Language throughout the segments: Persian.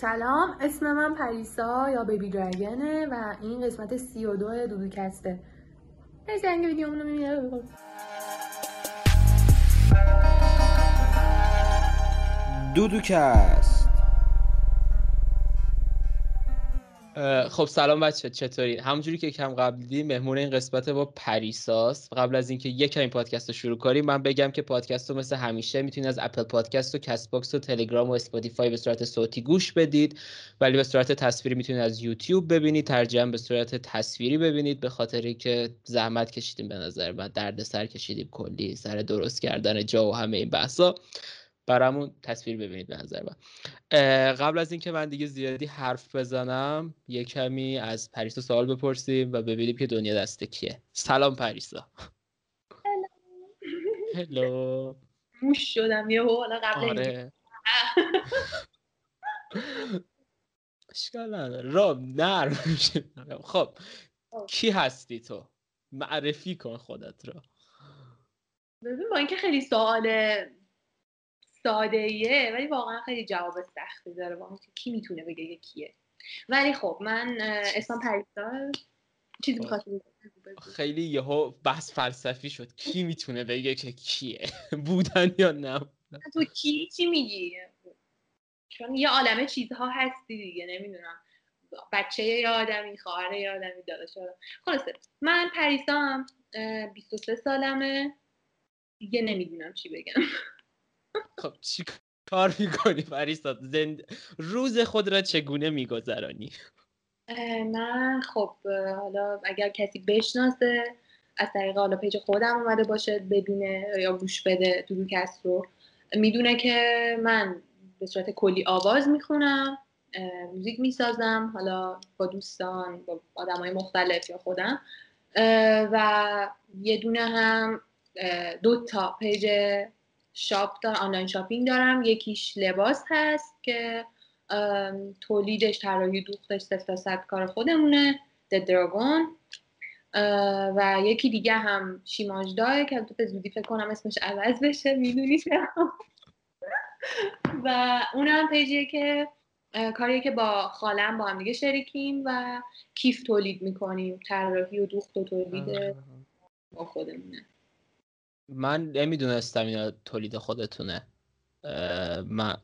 سلام اسم من پریسا یا Baby Dragon ه و این قسمت سی و دو دودوکسته. مرسی از اینکه ویدیو رو می‌بینه دودوکست. خب سلام بچه چطوری؟ همونجوری که کم قبل دیدیم مهمون این قسمت با پریساس قبل از اینکه یک این پادکست رو شروع کنیم من بگم که پادکست رو مثل همیشه می‌تونید از Apple Podcast و Castbox و تلگرام و Spotify به صورت صوتی گوش بدید. ولی به صورت تصویری می‌تونید از یوتیوب ببینید. ترجمه به صورت تصویری ببینید. به خاطری که زحمت کشیدیم به نظر من. درد سر کشیدیم کلی. سر درست کردن جا و همه این بحثا. برامون تصویر ببینید به نظر من. قبل از اینکه من دیگه زیادی حرف بزنم یه کمی از پریسا سوال بپرسیم و ببینیم که دنیا دست کیه. سلام پریسا. هلو موش شدم یه حالا قبل آره. اشکال نداره. راب نرم. خب کی هستی تو؟ معرفی کن خودت رو. ببین با اینکه خیلی سواله ساده ایه ولی واقعا خیلی جواب سختی داره. واقعا کی می‌تونه بگه کیه؟ ولی خب من اسم پریسا چیزی می‌خواد خیلی یهو بحث فلسفی شد. کی می‌تونه بگه که کیه؟ بودن یا نه؟ تو کی چی میگی؟ چون یه عالمه چیزها هستی دیگه نمی‌دونم. بچه یه آدمی خواهر یه آدمی داداش خلاصه. من پریسا 23 سالمه. دیگه نمی‌دونم چی بگم. خب چی کار می‌کنی فریسا زند... روز خود را چگونه میگذرانی؟ من خب حالا اگر کسی بشناسه از طریق حالا page خودم اومده باشه ببینه یا گوش بده دودوکست رو. می‌دونه که من به صورت کلی آواز می‌خونم موزیک می‌سازم حالا با دوستان با آدم های مختلف یا خودم. و یه دونه هم دو تا page shop دارم online shopping دارم. یکیش لباس هست که تولیدش طراحی دوختش صد کار خودمونه. د دراگون و یکی دیگه هم شیماجداه که به زودی فکر کنم اسمش عوض بشه می‌دونی و اونم پیجیه که کاریه که با خالم با هم دیگه شریکیم و کیف تولید می‌کنیم. طراحی و دوخت و تولید با خودمونه. من نمی‌دونستم اینا تولید خودتونه. من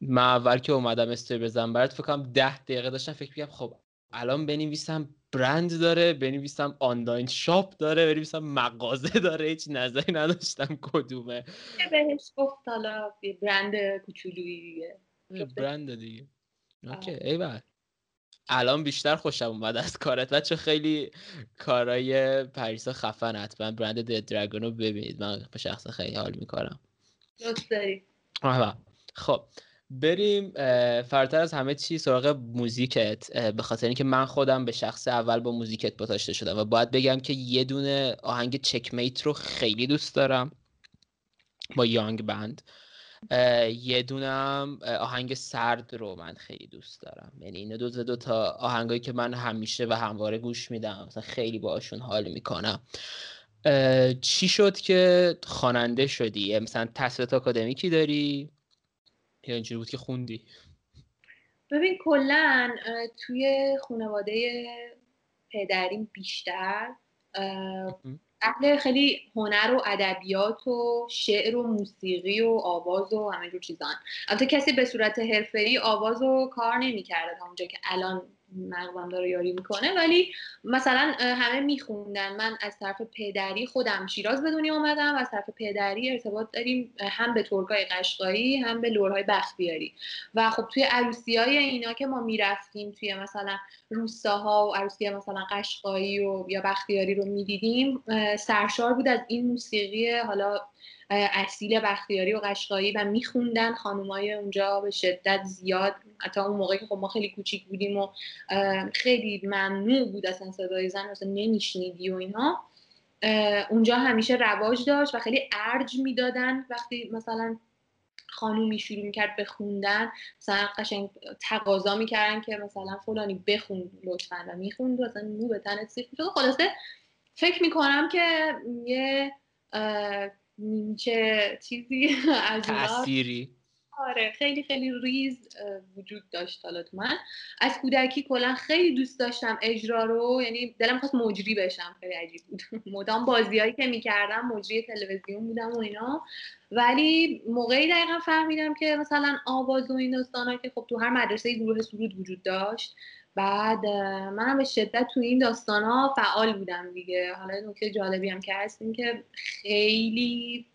من اول که اومدم استوری بزنم برات فکر کنم ده دقیقه داشتم فکر می‌کنم خب الان بنویسم برند داره بنویسم آنلاین شاپ داره بنویسم مغازه داره هیچ نظری نداشتم کدومه. بهش گفت حالا برند کوچولویی برند دیگه. اوکی ایول. الان بیشتر خوشم اومد از کارت. بچه خیلی کارای پریسا خفن حتما برند د دراگون رو ببینید. من به شخص خیلی حال می‌کنم. دوست داری؟ خب بریم فراتر از همه چی سراغ موزیکت. به خاطر اینکه من خودم به شخص اول با موزیکت بتاشته شدم و باید بگم که یه دونه آهنگ چکمیت رو خیلی دوست دارم با یانگ بند. یه دونم آهنگ سرد رو من خیلی دوست دارم. یعنی این دو تا دو تا آهنگایی که من همیشه و همواره گوش میدم مثلا خیلی باشون حال می‌کنم. چی شد که خواننده شدی؟ مثلا تحصیلات آکادمیکی داری؟ یا اینجوری بود که خوندی؟ ببین کلا توی خانواده پدریم بیشتر اهل خیلی هنر و ادبیات و شعر و موسیقی و آواز و همه جور چیزان. البته کسی به صورت حرفه‌ای آواز و کار نمی‌کرده تا اونجا که الان مغزم داره یاری می‌کنه. ولی مثلا همه میخوندن. من از طرف پدری خودم شیراز به دنیا اومدم. از طرف پدری ارتباط داریم هم به ترکای قشقایی هم به لورهای بختیاری. و خب توی عروسی های اینا که ما می‌رفتیم توی مثلا روستاها و عروسی مثلا قشقایی و یا بختیاری رو می‌دیدیم سرشار بود از این موسیقی حالا اصیل بختیاری و قشقایی و میخوندن خانومای اونجا به شدت زیاد. حتی اون موقعی که خب ما خیلی کوچیک بودیم و خیلی ممنوع بود اصلا صدای زن اصلا نمیشنیدی و اینها اونجا همیشه رواج داشت و خیلی ارج می‌دادن. وقتی مثلا خانومی شروع می‌کرد خوندن مثلا قشنگ تقاضا می‌کردن که مثلا فلانی بخون لطفا و می‌خوند و مثلا مو به تنت سیخ خلاصه فکر می‌کنم که یه نیمچه چیزی از تأثیری. آره خیلی خیلی ریز وجود داشت حالا تو من. از کودکی کلا خیلی دوست داشتم اجرا رو یعنی دلم خواست مجری بشم خیلی عجیب بود. مدام بازیایی که می‌کردم مجری تلویزیون بودم و اینا. ولی موقعی دقیقا فهمیدم که مثلا آواز و این داستانا که خب تو هر مدرسه گروه سرود وجود داشت. بعد منم به شدت تو این داستان ها فعال بودم دیگه. حالا نکته جالبی هم که هست این که خیلی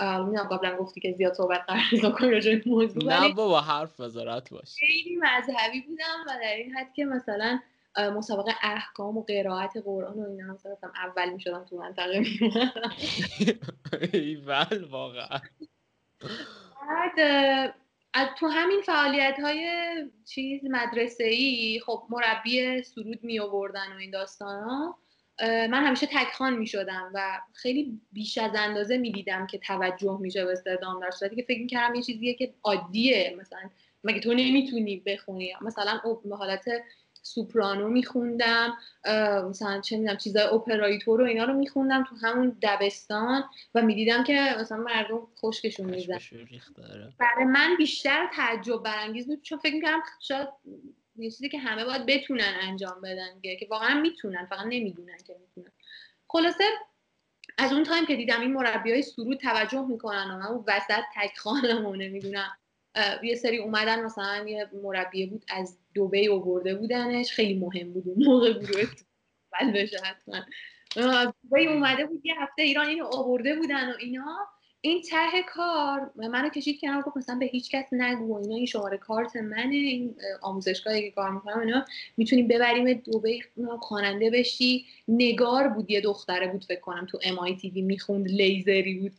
می‌دونم قبلا گفتی که زیاد صحبت قرار کنی راجع موضوع نه بابا حرف وزارت باش. خیلی مذهبی بودم و در این حد که مثلا مسابقه احکام و قرائت قرآن و اینا مثلا اول می‌شدم تو منطقه. میومدم ایول واقعا. بعد از تو همین فعالیت های چیز مدرسه ای خب مربی سرود می آوردن و این داستان ها من همیشه تکخان می شدم و خیلی بیش از اندازه می دیدم که توجه میشه به استعدام در صورتی که فکر کردم یه چیزیه که عادیه مثلا مگه تو نمی‌تونی بخونی؟ مثلا به حالت سوپرانو میخوندم مثلا چه می‌دونم چیزای اپرایتور و اینا رو میخوندم تو همون دبستان و می‌دیدم که مثلا مردم خشکشون میزن آره. برای من بیشتر تعجب برانگیز بود چون فکر می‌کردم شاید یه چیزی که همه باید بتونن انجام بدن که واقعا می‌تونن فقط نمی‌دونن که می‌تونن خلاصه از اون تایم که دیدم این مربی های سرود توجه می‌کنن و من اون وسط تک خانم نمی‌دونم یه سری اومدن مثلا یه مربی بود از دوبی اوورده بودنش خیلی مهم بود اون موقع گروه بشه از دوبی اومده بود یه هفته ایران اینو آورده بودن و اینا. این ته کار منو کشید کنار گفت مثلا به هیچ کس نگو اینا این شماره کارت منه این آموزشگاهی که کار می‌کنم اینا. می‌تونیم ببریم دوبه خواننده بشی. نگار بود یه دختره بود فکر کنم تو ام آی تی می‌خوند لیزری بود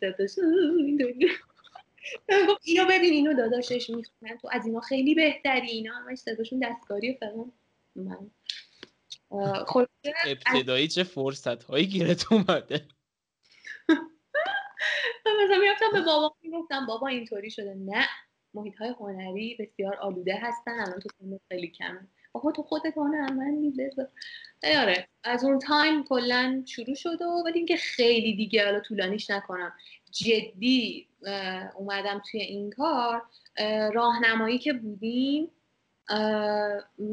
گفت اینو ببین اینو داداشش می‌خونن تو از اینا خیلی بهتری. اینا همش صداشون دستکاری فلان من ابتدایی چه فرصت هایی گیرت اومده مثلا می‌رفتم به بابا می‌گفتم بابا اینطوری شده. نه. محیط های هنری بسیار آلوده هستن. الان تو خیلی کمه. آقا تو خودت هنرمندی بذار. آره از اون تایم کلا شروع شد و ولی اینکه خیلی دیگه حالا طولانیش نکنم. جدی اومدم توی این کار. راهنمایی که بودیم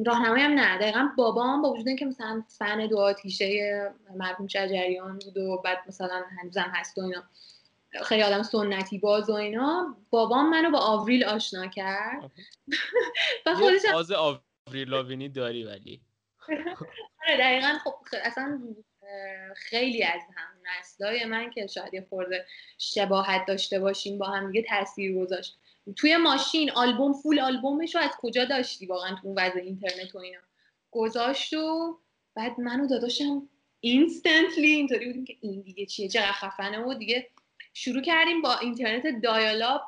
راهنمایی هم نه دقیقا بابام با وجود که مثلا فن دو آتیشه مرحوم شجریان بود و بعد مثلا هنوزم هست و اینا خیلی آدم سنتی باز و اینا بابام منو با آوریل آشنا کرد. و خودش باز آوریل لاوینی داری ولی. آره دقیقا خب اصلا خیلی از هم نسلای من که شاید یه خورده شباهت داشته باشیم با هم دیگه تاثیر گذاشت. توی ماشین آلبوم فول آلبومش رو از کجا داشتی واقعا تو اون وضع اینترنت و اینا؟ گذاشت و بعد منو داداشم instantly اینطوری بودیم که این دیگه چیه چقدر خفنه و دیگه شروع کردیم با اینترنت dial-up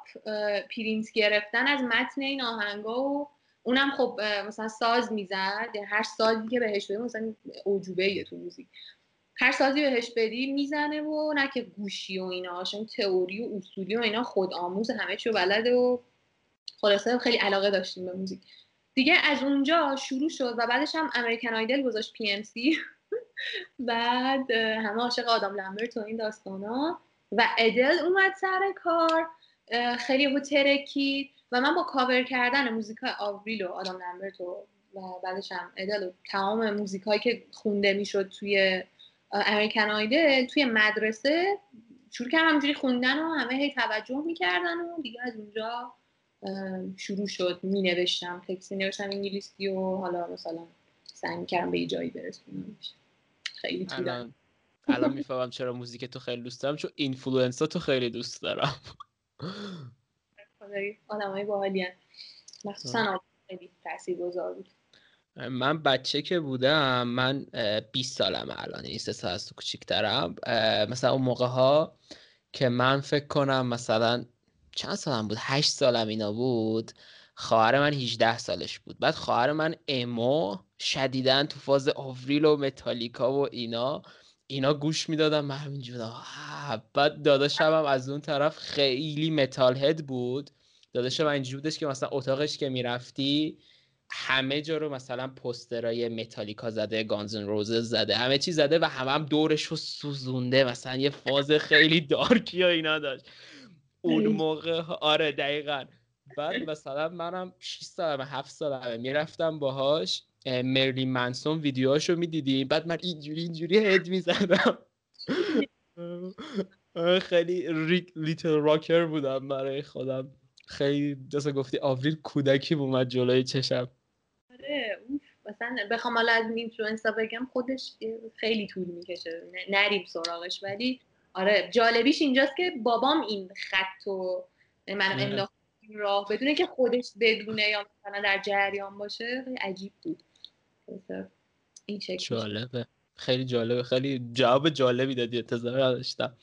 پرینت گرفتن از متن این آهنگا و اونم خب مثلا ساز می‌زد یعنی هر سازی که بهش بدیم مثلا اعجوبه تو موزیک. هر سازی بهش بدی می‌زنه و نه که گوشی و اینا چون تئوری و اصولی و اینا خود آموز همه چیو بلده و خلاصه خیلی علاقه داشتیم به موزیک. دیگه از اونجا شروع شد و بعدش هم American Idol گذاشت PMC بعد همه عاشق آدم لمبرت و این داستانا. و ادل اومد سر کار. خیلی یهو ترکید و من با کاور کردن موزیک آوریل و آدم لمبرت و بعدش هم ادل و تمام موزیک هایی که خونده می‌شد توی American Idol توی مدرسه شروع کردم همینجوری خوندن و همه هی توجه می‌کردن و دیگه از اونجا شروع شد. می نوشتم تکسی نوشتم انگلیسی و حالا مثلا سعی می‌کردم به جایی برسونم. خیلی الان الان می‌فهمم چرا موزیک تو خیلی دوست دارم چون اینفلوئنسا تو خیلی دوست دارم. آدم های باحالی مخصوصا خیلی تاثیر گذار بود. من بچه که بودم من 20 سالم الان این سه سال از تو کوچیکترم. مثلا اون موقع ها که من فکر کنم مثلا چند سالم بود؟ هشت سالم اینا بود. خواهر من 18 سالش بود. بعد خواهر من امو شدیدن تو فاز آوریل و متالیکا و اینا. اینا گوش می‌دادم من همینجور بعد داداشم هم از اون طرف خیلی متال هد بود. داداشم اینجوری بودش که مثلا اتاقش که می‌رفتی همه جا رو مثلا پسترای متالیکا زده گانزن روزز زده همه چی زده و همه هم دورش رو سوزونده. مثلا یه فاز خیلی دارکی و اینا داشت. اون موقع آره دقیقا. بعد مثلا منم 6 سالمه 7 سالمه می‌رفتم باهاش. مرلی منسون ویدیوهاشو می‌دیدیم بعد من اینجوری اینجوری هد می‌زدم. خیلی لیتل راکر بودم برای خودم. خیلی دست گفتی آوریل کودکی اومد جلوی چشم. آره مثلا بخوام حالا از این اینفلوئنسا بگم خودش خیلی طول می‌کشه. نریم سراغش ولی آره جالبیش اینجاست که بابام این خط و منم انداخت راه بدونه که خودش بدونه یا مثلا در جریان باشه عجیب بود. این جالبه. خیلی جالبه. خیلی جواب جالبی دادی انتظار نداشتم.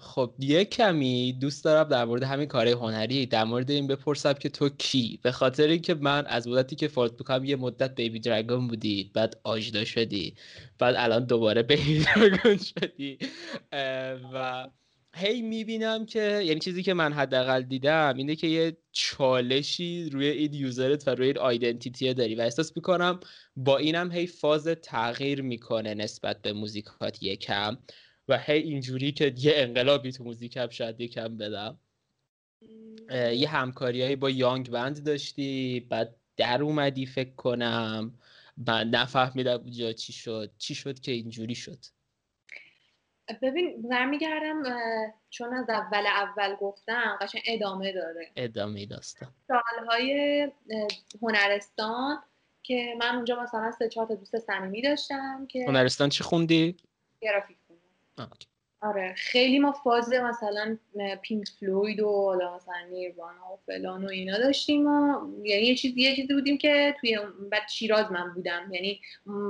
خب یه کمی دوست دارم در مورد همین کار هنری در مورد این بپرسم که تو کی؟ به خاطر اینکه من از مدتی که فالت بکنم یه مدت بیبی درگون بودی بعد آجدا شدی بعد الان دوباره بیبی درگون شدی. و هی می‌بینم که یعنی چیزی که من حداقل دیدم اینه که یه چالشی روی این یوزرت و روی این آیدنتیتی داری و احساس می‌کنم با اینم هی فاز تغییر می‌کنه نسبت به موزیکات یکم و هی اینجوری که یه انقلابی تو موزیکم شاید یکم بدم. یه همکاریهایی با یانگ بند داشتی بعد در اومدی فکر کنم من نفهمیدم اونجا چی شد چی شد که اینجوری شد. ببین برمیگردم چون از اول اول گفتم قشن ادامه داره. ادامه داستان. سالهای هنرستان که من اونجا مثلا سه چهار تا دوست صمیمی داشتم که هنرستان چی خوندی؟ گرافیک خوندم. آره. خیلی ما فاز مثلا پینک فلوید و حالا مثلا نیروانا و فلان و اینا داشتیم و یعنی یه چیزی یه چیزی بودیم که توی بعد شیراز من بودم. یعنی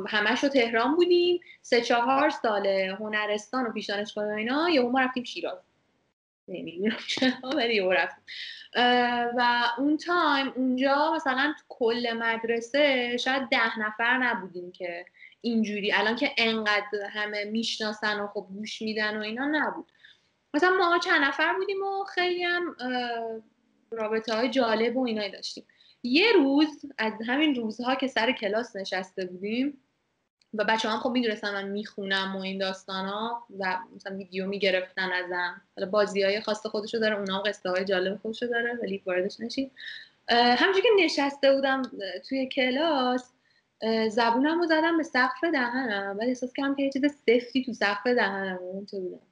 همش رو تهران بودیم. سه چهار سال هنرستان و پیش دانشگاه اینا. یه ما رفتیم شیراز. نمی‌دونم ولی رفتیم. و اون تایم اونجا مثلا کل مدرسه شاید ده نفر نبودیم که اینجوری. الان که انقدر همه می‌شناسن و خب گوش میدن و اینا نبود. مثلا ما چند نفر بودیم و خیلی هم رابطه های جالب و اینایی داشتیم. یه روز از همین روزها که سر کلاس نشسته بودیم و بچه هم خب می‌دونستن من می‌خونم و این داستان ها و مثلا ویدیو می‌گرفتن ازم. حالا بازی های خاص خودشو داره اونا قصه های جالب خودشو داره ولی واردش نشید همونجور که نشسته بودم توی کلاس زبونم رو زدم به سقف دهنم ولی احساس کردم که یه چیز سفتی تو سقف دهنم تو بودم.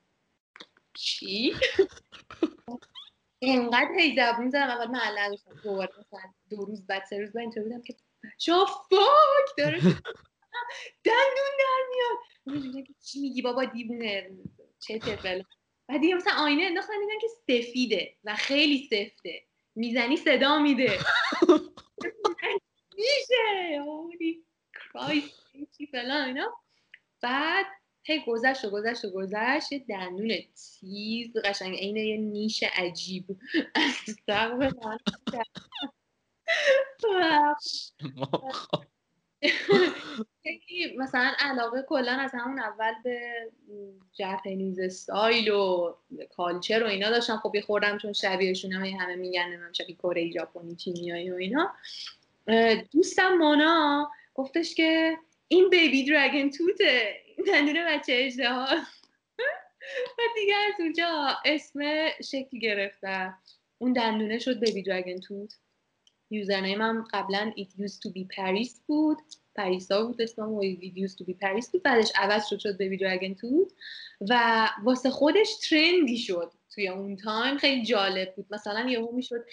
چی؟ اینقدر هی زبون زدم اول من علم داشتم دوباره مثلا دو روز بعد سه روز بعد اینطور بودم که بچه فاک داره دندون در میاد. چی میگی بابا دیوونه. چه فلان بعد دیگه مثلا آینه انداختن دیدن که سفیده و خیلی سفته. می‌زنی صدا میده. میشه. هولی کرایست چی فلان اینا. بعد هی گذشت و گذشت و گذشت. یه دندون تیز قشنگ عین یه نیش عجیب. از سقف مثلا علاقه کلا از همون اول به ژاپنیز استایل و کالچر و اینا داشتم. خب یه خوردم چون شبیهشون هم همه میگن من شبیه کره ژاپنی چینیایی و اینا. دوستم مانا گفتش که این بیبی درگن توته دندون بچه اجده ها و دیگه از اونجا اسم شکل گرفته اون دندونه شد بیبی درگن توت. یوزرنیم هم قبلا it used to be Paris بود. پریسا بود اسمم و it used to be Paris بود. بعدش عوض شد شد بیبی درگن توت. و واسه خودش ترندی شد. توی اون تایم خیلی جالب بود. مثلا یهو می‌شد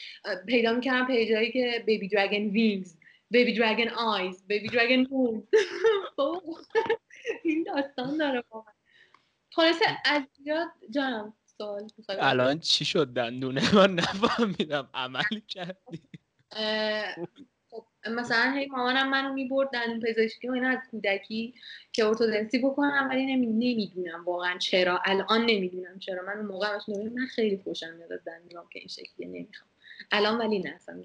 پیدا می‌کردم پیجایی که baby dragon wings baby dragon eyes baby dragon moon این داستان داره واقعا خلاصه از جانم سوال الان چی شد دندونه من نفهمیدم عملی کردی. مثلا هی مامانم منو می‌برد دندون پزشکی و اینا از کودکی که ارتودنسی بکنم ولی نمی‌دونم واقعا چرا. الان نمی‌دونم چرا. من اون موقع من خیلی خوشم میاد از دندونم که این شکلی نمی‌خوام. الان ولی نه اصلا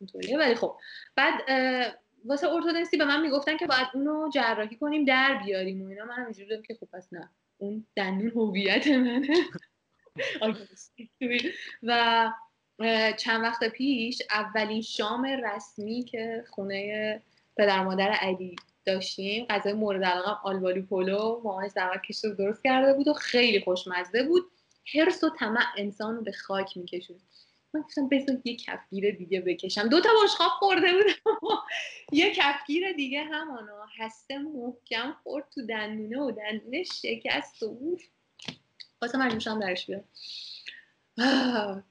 اینطوریه. ولی خب. بعد واسه ارتودنسی به من می‌گفتن که باید اونو جراحی کنیم در بیاریم و اینا. من اینجوری که خب پس نه. اون دندون هویت منه. و چند وقت پیش اولین شام رسمی که خونه پدر مادر علی داشتیم غذای مورد علاقه آلبالو پولو مامان زحمت کشته درست کرده بود و خیلی خوشمزه بود. حرس و طمع انسان رو به خاک میکشون من گفتم بذار یه کفگیر دیگه بکشم. دو تا بشقاب خورده بودم. یه کفگیر دیگه همانا. هسته محکم خورد تو دندونه و دندونه شکست و اوف واسه من درش بیاد.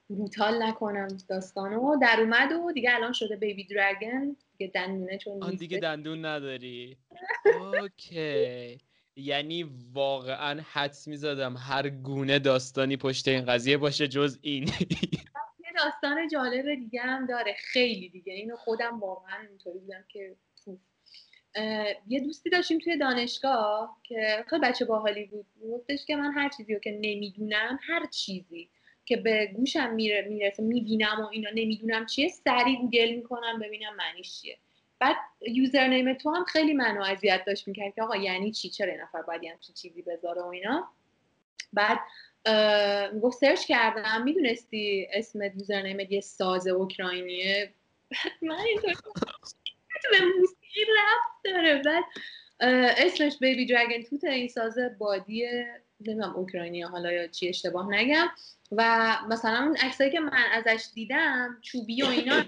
روتال نکنم داستانو. در اومد و دیگه الان شده بیبی درگن. دیگه دندونه چون دیگه دندون نداری. اوکی. یعنی واقعا حدس می‌زدم هر گونه داستانی پشت این قضیه باشه جز این. یه داستان جالب دیگه هم داره. خیلی دیگه. اینو خودم واقعا اینطوری بودم که یه دوستی داشتیم توی دانشگاه که خیلی بچه باحالی بود. گفتش که من هر چیزی رو که نمی‌دونم هر چیزی. که به گوشم میره می‌رسه می‌بینم و اینا نمی‌دونم چیه سریع گوگل می‌کنم ببینم معنیش چیه. بعد یوزرنیم تو هم خیلی منو اذیت داشت می‌کرد که آقا یعنی چی؟ چرا نفر باید همچین چیزی بذاره و اینا؟ بعد گفت سرچ کردم می‌دونستی اسم یوزرنیم یه ساز اوکراینیه؟ بعد من اینطور به موسیقی رفت داره. بعد اسمش بیبی درگن توت این ساز بادی نمی‌دونم اوکراینی حالا یا چی اشتباه نگم. و مثلا اون عکسایی که من ازش دیدم چوبی و اینا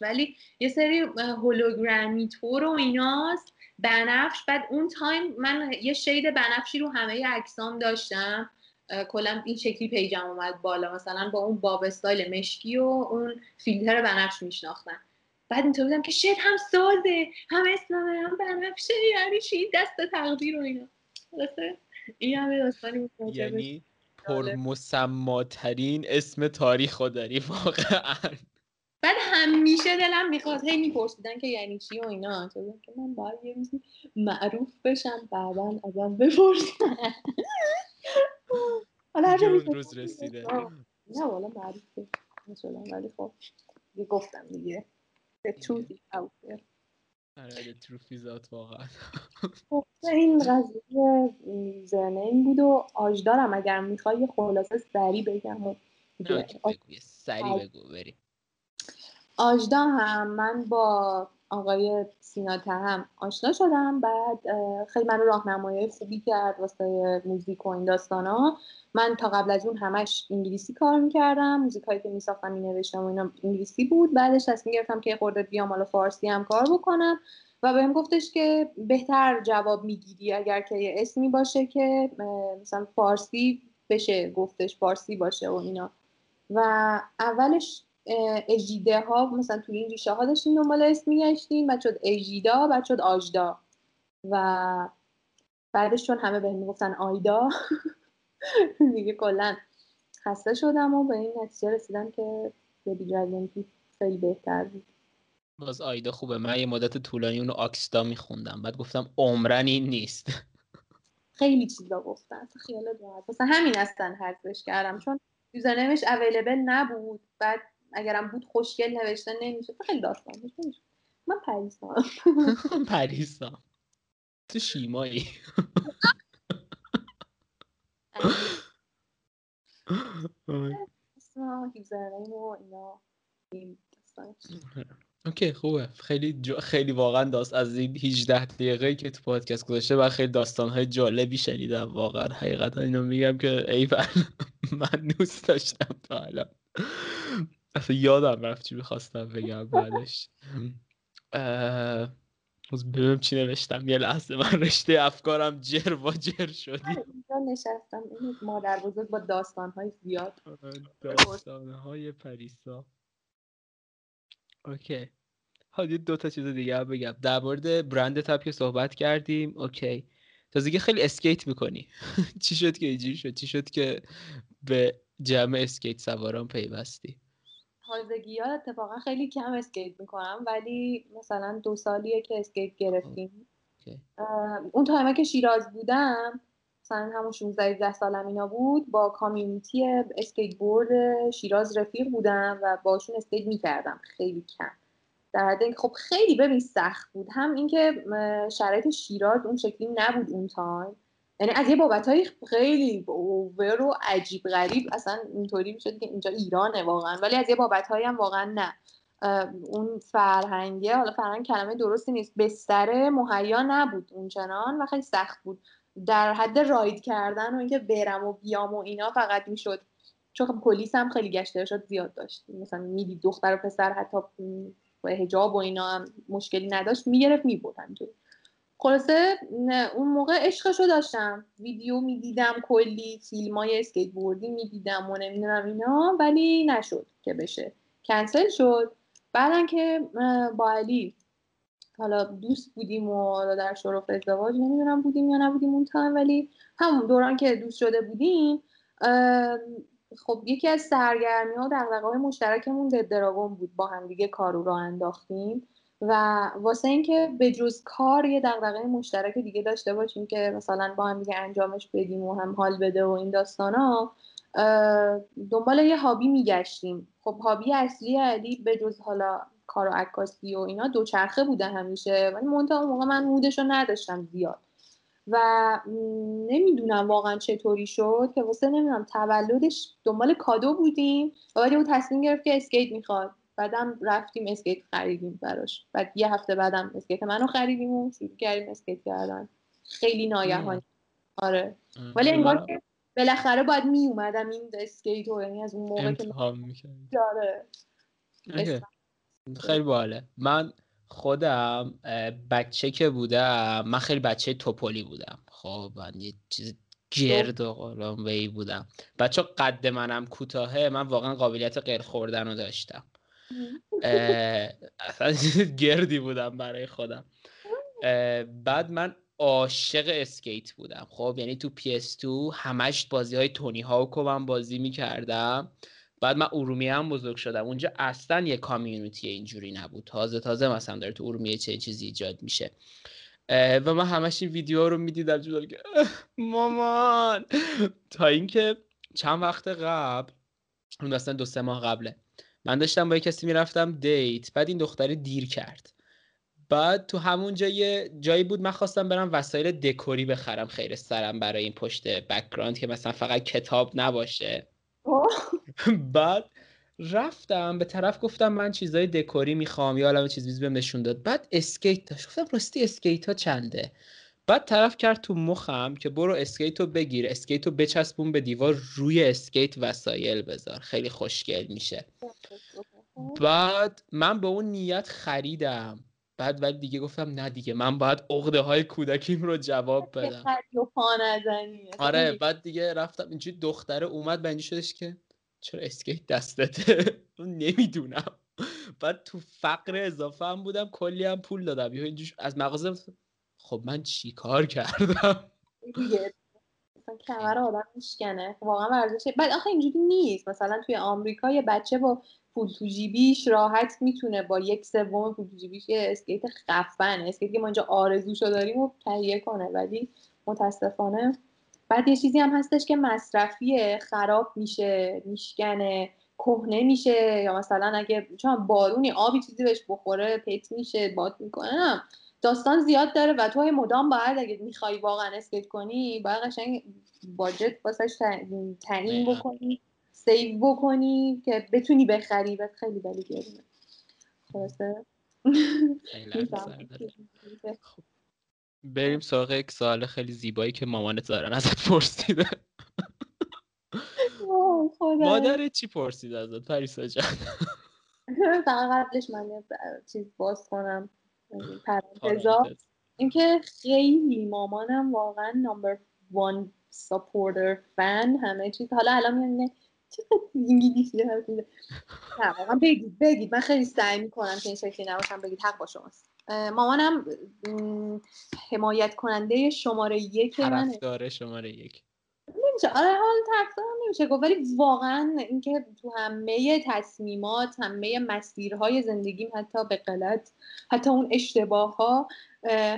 ولی یه سری هولوگرامی طور و ایناست بنفش. بعد اون time من یه shade بنفشی رو همه عکسام داشتم. کلا این شکلی پیجم اومد بالا. مثلا با اون bob style مشکی و اون فیلتر بنفش میشناختن بعد اینطور بودم که شد هم سازه هم اسممه هم بنفشه یعنی چی؟ دست تقدیر و اینا. این همه داستانی یعنی پرمسماترین اسم تاریخ داری واقعا. بعد همیشه دلم می‌خواد هی میپرسیدن که یعنی چی و اینا. که من باید یه روزی معروف بشم بعدا ازم بپرسن حالا هر روز رسیده. نه والا معروف نشدم ولی خب دیگه گفتم دیگه. The truth is out there آره out واقعا. خب، این قضیه زرنین بود و آجدارم اگر می‌خوای یه خلاصه سری بگم و سری بگو بریم. آجدا هم من با آقای سینا هم آشنا شدم. بعد خیلی من راهنمایی خوبی کرد واسه موزیک و این داستان ها من تا قبل از اون همش انگلیسی کار می‌کردم. موزیک هایی که میساختم مینوشتم و اینا انگلیسی بود. بعدش تصمیم گرفتم که خورده بیام حالا فارسی هم کار بکنم. و بهم گفتش که بهتر جواب می‌گیری اگر که اسمی باشه که مثلا فارسی بشه گفتش فارسی باشه و اینا. و اولش اجیده ها مثلا توی این ریشه ها داشتیم دنبال اسم میگشتیم بعد شد اجیدا بعد شد آجدا و بعدش چون همه بهم گفتن آیدا دیگه کلا خسته شدم و به این نتیجه رسیدم که بیبی دراگون خیلی بهتر بود. باز آیدا خوبه. من یه مدت طولانی اونو آکسدا میخوندم. بعد گفتم عمرن این نیست. خیلی چیزا گفتن. خیال راحت. مثلا همین اصلا حذفش کردم. چون username ش available نبود. بعد اگرم بود خوشگل نوشته نمیشه خیلی داستان من پریسام پریسام تو شیمایی. اوکی خوبه. خیلی. خیلی واقعا داست از این 18 دقیقه که تو پادکست گذاشته و خیلی های جالبی شنیدم. واقعا حقیقتا اینو میگم که ای من دوست داشتم تا الان. اصلا یادم رفت چی می‌خواستم بگم بعدش. از ببینم چی نوشتم. یه لحظه من رشته افکارم جر و جر شدی. اینجا نشستم. این مادر بزرگ با داستانهای زیاد. آره، داستانهای پریسا. اوکی. حالا دو تا چیز دیگه بگم. در مورد برند تاپ که صحبت کردیم. اوکی. تازگی خیلی اسکیت می‌کنی. چی شد که اینجوری شد؟ چی شد که به جمع اسکیت سواران پیوستی؟ تازگی ها اتفاقا خیلی کم اسکیت می‌کنم ولی مثلا دو سالیه که اسکیت گرفتیم. اون time ه که شیراز بودم مثلا همون 16 17 سالم اینا بود با community اسکیت بورد شیراز رفیق بودم و باشون اسکیت می‌کردم خیلی کم. در حد اینکه خب خیلی ببین سخت بود. هم اینکه شرایط شیراز اون شکلی نبود اون تایم. یعنی از یه بابت های خیلی اوور و عجیب غریب اصلا اینطوری می‌شد که اینجا ایرانه واقعا ولی از یه بابت هم واقعا نه. اون فرهنگه حالا فرهنگ کلمه درستی نیست. بستر مهیا نبود اونچنان و خیلی سخت بود. در حد راید کردن و اینکه برم و بیام و اینا فقط می‌شد. چون خب پلیس هم خیلی گشت ارشاد زیاد داشت. مثلا می‌دید دختر و پسر حتی با حجاب و اینا هم مشکلی نداشت می‌گرفت می‌برد همینجوری خلاصه اون موقع عشقشو داشتم. ویدیو می‌دیدم کلی فیلم های اسکیت بوردی می‌دیدم و نمی‌دونم اینا ولی نشد که بشه. کنسل شد. بعدن که با علی حالا دوست بودیم و در شرف ازدواج نمی‌دونم بودیم یا نبودیم اون time ولی همون دوران که دوست شده بودیم خب یکی از سرگرمی ها و دقدقه مشترکمون دراگون بود. با هم دیگه کارو را انداختیم. و واسه اینکه به جز کار یه دقدقه مشترک دیگه داشته باشیم که مثلا با هم دیگه انجامش بدیم و هم حال بده و این ها دنبال یه هابی میگشتیم. خب هابی اصلی علی به جز حالا کار و عکاسی و اینا دوچرخه بوده همیشه ولی منتها موقع من مودش رو نداشتم زیاد. و نمی‌دونم واقعا چطوری شد که واسه نمی‌دونم تولدش دنبال کادو بودیم و بعد او تصمیم گرفت که اسکیت می‌خواد. بعدم رفتیم اسکیت خریدیم براش. بعد یه هفته بعدم اسکیت منو خریدیم و شروع کردیم اسکیت کردن. خیلی ناگهانی. آره. ولی انگار که بالاخره باید می اومدم این اسکیت رو یعنی از اون موقع که آره. خیلی باحاله. من خودم بچه که بودم من خیلی بچه توپولی بودم. خب من یه چیز گرد و قرام بودم. بچه قد منم کوتاهه من واقعا قابلیت غیر خوردن رو داشتم. اصلا گردی بودم برای خودم. بعد من عاشق اسکیت بودم. خب یعنی تو PS2 همش بازی های تونی هاوکو من بازی می‌کردم. بعد من ارومیه هم بزرگ شدم. اونجا اصلا یه کامیونیتی اینجوری نبود. تازه تازه مثلا داره تو ارومیه چه چیزی ایجاد میشه. و من همش این ویدیو رو می‌دیدم. جدا که مامان! تا اینکه چند وقت قبل اصلا دو سه ماه قبله من داشتم با یه کسی می‌رفتم date بعد این دختری دیر کرد. بعد تو همون جای جایی بود من خواستم برم وسایل دکوری بخرم خیر سرم برای این پشت background که مثلا فقط کتاب نباشه. بعد رفتم به طرف گفتم من چیزای دکوری می‌خوام یا الان چیز بهم نشون داد. بعد اسکیت داشت. گفتم راستی اسکیت ها چنده؟ بعد طرف کرد تو مخم که برو اسکیت رو بگیر اسکیت رو بچسبون به دیوار روی اسکیت وسایل بذار. خیلی خوشگل میشه. بعد من به اون نیت خریدم. بعد ولی دیگه گفتم نه دیگه من باید عقده های کودکیم رو جواب بدم. آره بعد دیگه رفتم اینجوری دختره اومد بندی شدش که چرا اسکیت دستته؟ نمی‌دونم. بعد تو فقر اضافه هم بودم کلی هم پول دادم. یه از مغازه خب من چی کار کردم؟ دیگه. کمر آدم میشکنه. واقعا ورزشه بعد آخه اینجوری نیست. مثلا توی آمریکا یه بچه با پول تو جیبیش راحت می‌تونه با یک سوم پول تو جیبیش یه اسکیت خفن اسکیتی که ما اینجا آرزوشو داریم و تهیه کنه. ولی متاسفانه بعد یه چیزی هم هستش که مصرفیه. خراب میشه میشکنه کهنه میشه. یا مثلا اگه چون بارونی آبی چیزی بهش بخوره پت میشه باد می‌کنه داستان زیاد داره و تو مدام باید اگه می‌خوای واقعا اسکیت کنی باید قشنگ budget واسش تعیین بکنی save بکنی که بتونی بخری. و خیلی ولی گرونه خلاصه. خب. بریم سراغ یک سوال خیلی زیبایی که مامانت دارن ازت پرسیده. مادر چی پرسید ازت؟ پریسا جان. فقط قبلش من چیز باز کنم. پرانتزا. اینکه خیلی مامانم واقعا نمبر وان سپورتر فن همه چیز. حالا الان میگم چقدر انگلیسی حرف نه واقعا بگید بگید. من خیلی سعی می‌کنم که این شکلی نباشم بگید حق با شماست. مامانم حمایت کننده شماره یک منه. داره شماره یک. نمیشه. آره حال طرفدار نمیشه گفت. ولی واقعا اینکه تو همه تصمیمات همه مسیرهای زندگیم حتی به غلط حتی اون اشتباه ها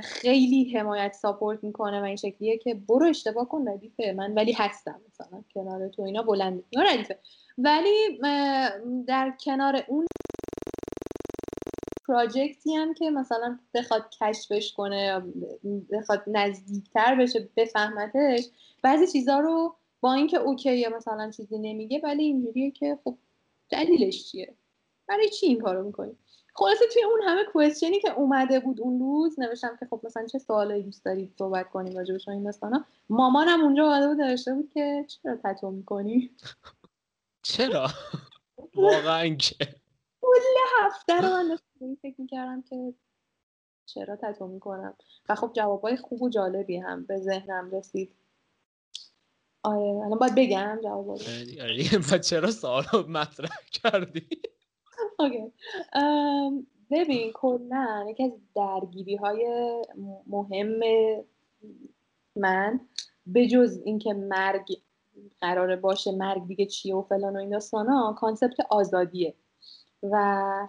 خیلی حمایت ساپورت می‌کنه و این شکلیه که برو اشتباه کن ردیفه. من ولی هستم مثلا. کنار تو اینا بلند. ردیفه. ولی در کنار اون پراجکتی هم که مثلا بخواد کشفش کنه بخواد نزدیکتر بشه بفهمتش بعضی چیزها رو با اینکه اوکیه مثلا چیزی نمیگه ولی اینجوریه که خب دلیلش چیه؟ برای چی این کارو می‌کنی؟ خلاصه توی اون همه کوشنی که اومده بود اون روز نوشتم که خب مثلا چه سوالایی دوست دارید صحبت کنیم راجع به این داستانا. مامانم اونجا اومده بود نوشته بود که چرا تتو می‌کنی؟ چرا؟ واقعا که. کل هفته رو من فکر می‌کردم که چرا تتو می‌کنم. و خب جوابای خوب و جالبی هم به ذهنم رسید. آره الان باید بگم جواب آره, آره چرا سوال مطرح کردی؟ اوکی. ببین کلا یکی از درگیری های مهم من به جز اینکه مرگ قراره باشه مرگ دیگه چیه و فلان و این داستانا concept آزادیه. و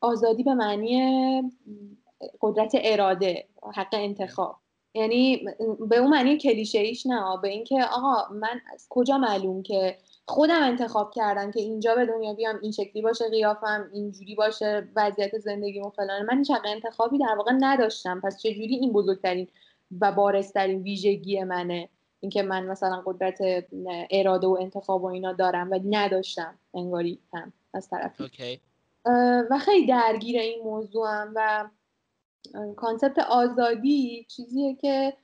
آزادی به معنی قدرت اراده حق انتخاب. یعنی به اون معنی کلیشه ایش نه به اینکه آقا من از کجا معلوم که خودم انتخاب کردم که اینجا به دنیا بیام این شکلی باشه قیافم اینجوری باشه وضعیت زندگی و فلان. من هیچ انتخابی در واقع نداشتم. پس چجوری این بزرگترین و بارسترین ویژگی منه؟ اینکه من مثلا قدرت اراده و انتخاب و اینا دارم و نداشتم انگاری هم. از طرفی. okay. و خیلی درگیر این موضوعم و concept آزادی چیزیه که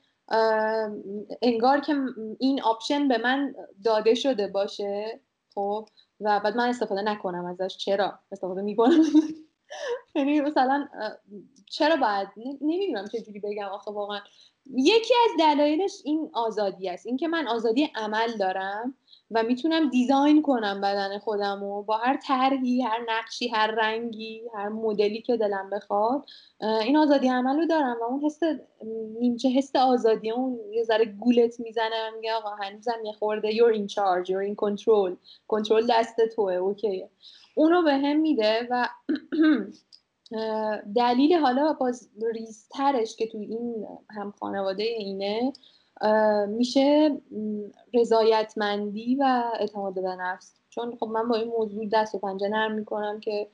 انگار که این option به من داده شده باشه خب؟ و بعد من استفاده نکنم ازش. چرا استفاده می‌کنم؟ یعنی مثلا چرا باید؟ نمی‌دونم چه جوری بگم آخه واقعا. یکی از دلایلش این آزادی است. اینکه من آزادی عمل دارم و می‌تونم دیزاین کنم بدن خودم و با هر طرحی هر نقشی هر رنگی هر مدلی که دلم بخواد این آزادی عمل رو دارم و اون حس نیمچه حس آزادی اون یه ذره گولت می‌زنه میگه آقا هنوزم یه خورده you're in charge you're in control کنترل دست توه اوکیه. اونو به هم میده و دلیل حالا باز ریزترش که تو این هم خانواده اینه میشه رضایتمندی و اعتماد به نفس. چون خب من با این موضوع دست و پنجه نرم می‌کنم که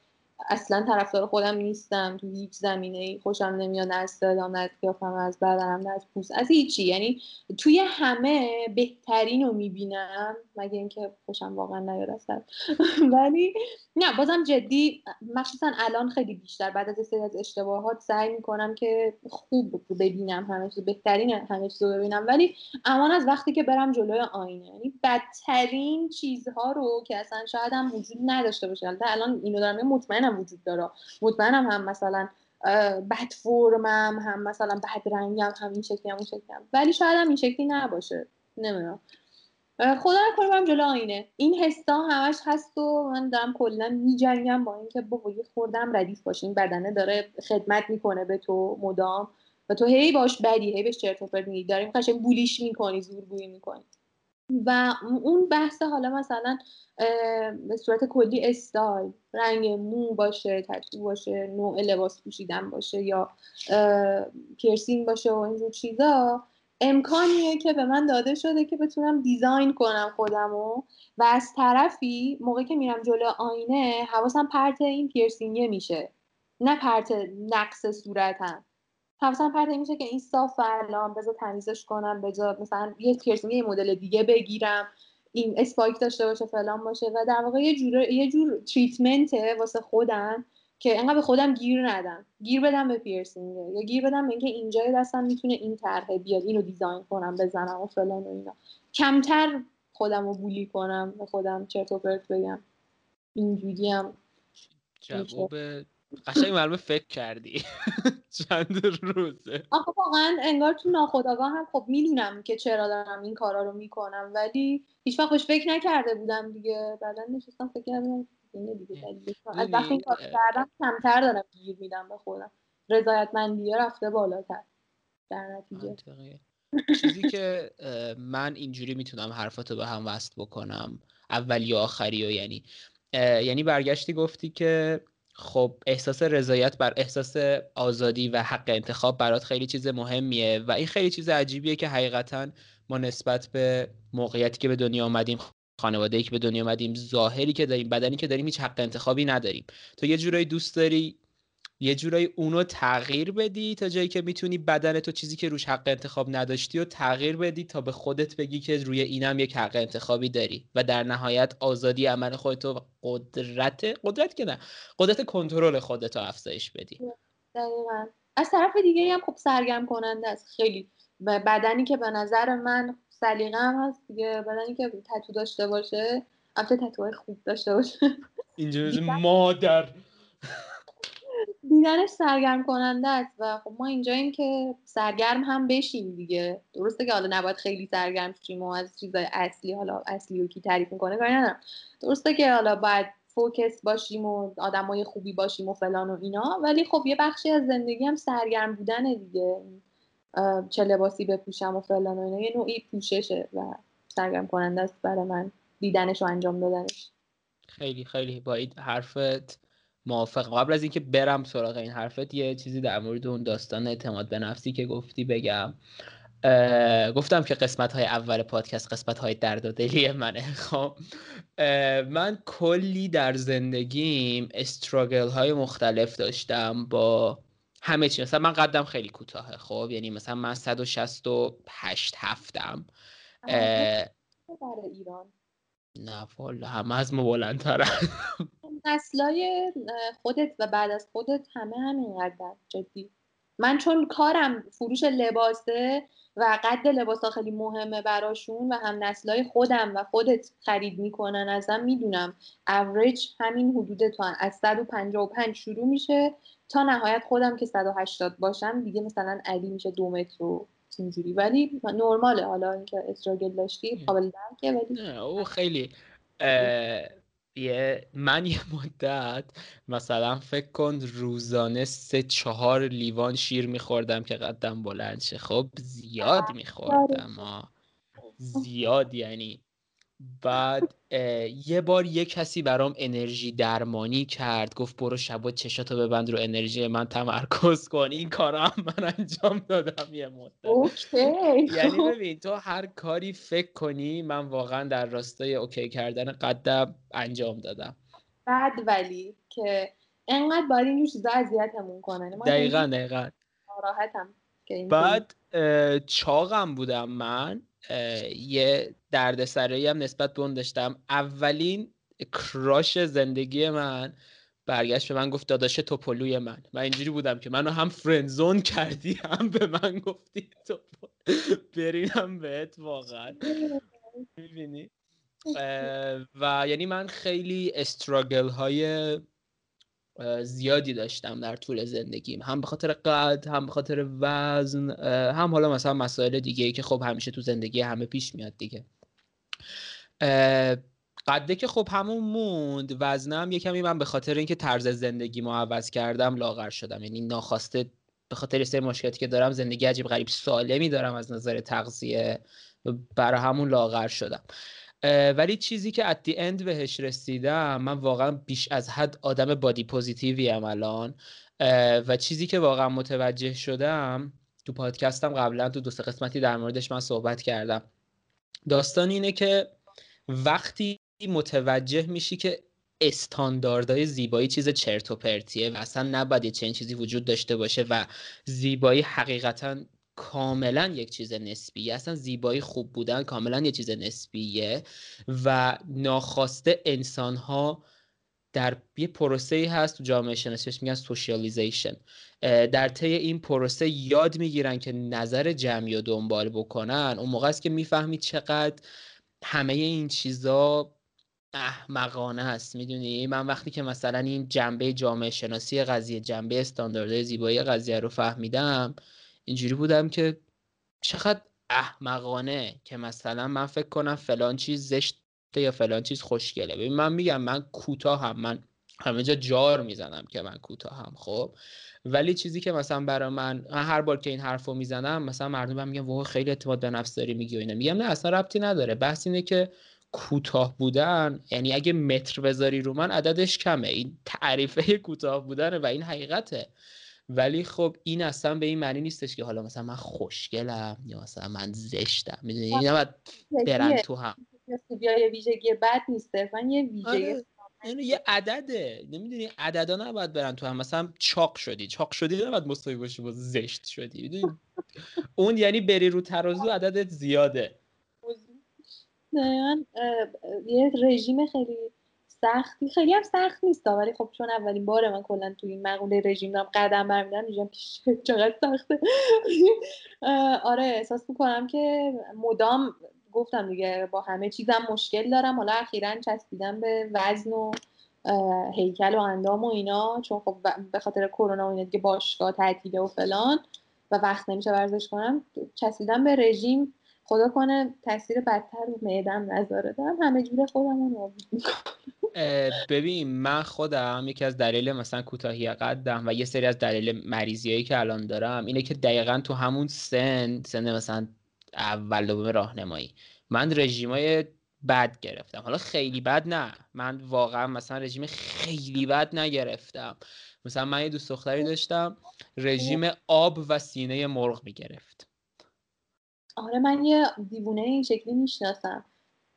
اصلا طرفدار خودم نیستم. تو هیچ زمینه خوشم نمیاد از صدام از قیافم از بدنم از پوست از هیچی. یعنی توی همه بهترین رو می‌بینم. مگه اینکه خوشم واقعا نیاد اصلا. ولی نه بازم جدی مخصوصا الان خیلی بیشتر. بعد از سری از اشتباهات سعی می‌کنم که خوب ببینم همه چیز بهترین همه چیز رو ببینم. ولی امان از وقتی که برم جلوی آینه. یعنی بدترین چیزها رو که اصلا شاید هم وجود نداشته باشه. الان اینو دارم مطمئنم وجود داره. مطمئنم هم مثلا بد فرمم هم مثلا بد رنگم هم این شکلی هم اون شکلی. هم. ولی شاید هم این شکلی نباشه. نمی‌دونم. خدا نکنه برم جلو آینه. این حسا همش هست و من دارم کلا میجنگم با اینکه بابا یه خوردم ردیف باشه. این بدنه داره خدمت می‌کنه به تو مدام. و تو هی باش بدی هی بهش چرت و پرت میگی. داریم قشنگ bully ش می‌کنی زورگویی می‌کنی. و اون بحث حالا مثلا به صورت کلی استایل رنگ مو باشه ترکیب باشه نوع لباس پوشیدن باشه یا پیرسینگ باشه و اینجور چیزا امکانیه که به من داده شده که بتونم design کنم خودمو و از طرفی موقعی که میرم جلو آینه حواسم پرت این پیرسینگه میشه. نه پرت نقص صورتم. حواسم پرت میشه که این صاف الان بذار تمیزش کنم بذار مثلا یه پیرسینگ یه مدل دیگه بگیرم این spike داشته باشه فلان باشه. و در واقع یه جور یه جور treatment ه واسه خودم که انقدر به خودم گیر ندم. گیر بدم به پیرسینگه یا گیر بدم به اینکه اینجای دستم می‌تونه این طرحه بیاد اینو design کنم بزنم و فلان و اینا. کمتر خودم رو bully کنم به خودم چرت و پرت بگم. اینجوری هم جواب قشنگ معلومه فکر کردی. چند روزه. آخه واقعا انگار تو ناخداگاه هم خب می‌دونم که چرا دارم این کارا رو می‌کنم ولی هیچ وقت فکر نکرده بودم دیگه. بعدا نشستم فکر کردم دیگه از وقتی این کار کردم کمتر دارم گیر میدم به خودم. رضایتمندیه رفته بالاتر. در نتیجه. چیزی که من اینجوری می‌تونم حرفاتو به هم وصل بکنم اولی یا آخری و یعنی یعنی برگشتی گفتی که خب احساس رضایت بر احساس آزادی و حق انتخاب برات خیلی چیز مهمیه و این خیلی چیز عجیبیه که حقیقتا ما نسبت به موقعیتی که به دنیا آمدیم خانواده که به دنیا آمدیم ظاهری که داریم بدنی که داریم هیچ حق انتخابی نداریم. تو یه جورایی دوست داری یه جورایی اونو تغییر بدی تا جایی که می‌تونی بدن تو چیزی که روش حق انتخاب نداشتی و تغییر بدی تا به خودت بگی که روی اینم یک حق انتخابی داری. و در نهایت آزادی عمل خودتو و قدرت قدرت که نه قدرت کنترل خودتو افزایش بدی. دقیقا. از طرف دیگه هم خب سرگرم کننده است. خیلی. و بدنی که به نظر من سلیقه هم هست دیگه. بدنی که تتو داشته باشه. البته تتوهای خوب داشته باشه. اینجا مادر. دیدنش سرگرم کننده است و خب ما اینجاییم که سرگرم هم بشیم دیگه. درسته که حالا نباید خیلی سرگرم شیم و از چیزای اصلی حالا اصلی رو کی تعریف می‌کنه کاری ندارم. درسته که حالا باید فوکس باشیم و آدمای خوبی باشیم و فلان و اینا ولی خب یه بخشی از زندگی هم سرگرم بودن دیگه. چه لباسی بپوشم و فلان و اینا یه نوعی پوششه و سرگرم کننده است برای من دیدنش و انجام دادنش. خیلی خیلی. با حرفت موافق. قبل از اینکه برم سراغ این حرفت یه چیزی در مورد اون داستان اعتماد به نفسی که گفتی بگم. گفتم که قسمت های اول پادکست قسمت های درد و دلی منه. خب من کلی در زندگیم استراگل های مختلف داشتم با همه چی. مثلا من قدم خیلی کوتاهه خب؟ یعنی مثلا من 168 هفتم. ایران. نه والا همه از ما بلندترن. نسلای خودت و بعد از خودت همه همین قدر جدی. من چون کارم فروش لباسه و قد لباس خیلی مهمه براشون و هم نسلای خودم و خودت خرید می‌کنن ازم می‌دونم اوریج همین حدود تو از 155 شروع میشه تا نهایت خودم که 180 باشم دیگه مثلا علی میشه دو متر و اینجوری. ولی نرماله حالا اینکه استراگل داشتی قابل درکه ولی او خیلی یه من یه مدت مثلا فکر کن روزانه سه چهار لیوان شیر میخوردم که قدم بلند شه. خب زیاد میخوردم زیاد یعنی بعد یه بار یه کسی برام انرژی درمانی کرد گفت برو شبا چشاتو ببند رو انرژی من تمرکز کن این کارا هم من انجام دادم یه مدت. یعنی ببین تو هر کاری فکر کنی من واقعا در راستای اوکی کردن قدم انجام دادم. بعد ولی که انقدر باید این چیزا اذیتمون کنه. دقیقا دقیقا. راحتم بعد چاقم بودم من. یه دردسرایی هم نسبت به اون داشتم. اولین کراش زندگی من برگشت به من گفت داداش توپلوی من. من اینجوری بودم که منو هم فرنزون کردی هم به من گفتی تو برینم بهت واقعا. می‌بینی؟ و یعنی من خیلی استراگل های زیادی داشتم در طول زندگیم. هم به خاطر قد هم به خاطر وزن هم حالا مثلا مسائل دیگه که خب همیشه تو زندگی همه پیش میاد دیگه. قده که خب همون موند وزنم یه کمی من به خاطر اینکه طرز زندگی ما عوض کردم لاغر شدم. یعنی ناخواسته به خاطر سه مشکلاتی که دارم زندگی عجیب غریب سالمی دارم از نظر تغذیه برای همون لاغر شدم. ولی چیزی که at the end بهش رسیدم من واقعا بیش از حد آدم body positive ی ام الان. و چیزی که واقعا متوجه شدم تو پادکستم قبلا تو دو سه قسمتی در موردش من صحبت کردم. داستان اینه که وقتی متوجه میشی که استانداردهای زیبایی چیز چرت و پرتیه و اصلا نباید چنین چیزی وجود داشته باشه و زیبایی حقیقتا کاملا یک چیز نسبیه. اصلا زیبایی خوب بودن کاملا یک چیز نسبیه و ناخواسته انسان ها در یه پروسه ای هست تو جامعه شناسیش میگن سوشیالیزیشن. در طی این پروسه یاد می‌گیرن که نظر جمعی رو دنبال بکنن. اون موقع است که می‌فهمی چقدر همه این چیزا احمقانه است می‌دونی؟ من وقتی که مثلا این جنبه جامعه شناسی قضیه جنبه استانداردهای زیبایی قضیه رو فهمیدم اینجوری بودم که چقدر احمقانه که مثلا من فکر کنم فلان چیز زشته یا فلان چیز خوشگله. ببین من میگم من کوتاه هم من همه جا جار می‌زنم که من کوتاه هم خب؟ ولی چیزی که مثلا برای من هر بار که این حرفو می‌زنم مثلا مردم میگن واه خیلی اعتماد به نفس داری میگی و اینا. میگم نه اصلا ربطی نداره. بحث اینه که کوتاه بودن یعنی اگه متر بذاری رو من عددش کمه. این تعریفه کوتاه بودنه و این حقیقته. ولی خب این اصلا به این معنی نیستش که حالا مثلا من خوشگلم یا مثلا من زشتم. می‌دونی؟ این نباید برن تو هم. ویژگی بد نیست من یه ویژگی آره. اینو یه عدده. نمی‌دونی؟ عددا نباید برن تو هم. مثلا چاق شدی. چاق شدی نباید مساوی باشی با زشت شدی. می‌دونی؟ اون یعنی بری رو ترازو عددت زیاده. نه یه رژیم خیلی سختی خیلی هم سخت نیست ولی خب چون اولین بار من کلا تو این مقوله رژیم دارم قدم برمیدارم میگم که چقدر سخته. آره احساس می‌کنم که مدام گفتم دیگه با همه چیزم مشکل دارم. حالا اخیرا چسبیدم به وزن و هیکل و اندام و اینا. چون خب به خاطر کرونا و اینا دیگه باشگاه تعطیله و فلان و وقت نمیشه ورزش کنم چسبیدم به رژیم. خدا کنه تاثیر بدتر رو معدم نذاره. دارم همه جوره خودم رو ببین من خودم یکی از دلیل مثلا کوتاهی قدم و یه سری از دلیل مریضیایی که الان دارم اینه که دقیقا تو همون سن سن مثلا اول دوم راهنمایی من رژیمای بد گرفتم. حالا خیلی بد نه. من واقعا مثلا رژیم خیلی بد نگرفتم. مثلا من یه دوست دختری داشتم رژیم آب و سینه مرغ می‌گرفت. آره من یه دیوونه این شکلی می‌شناسم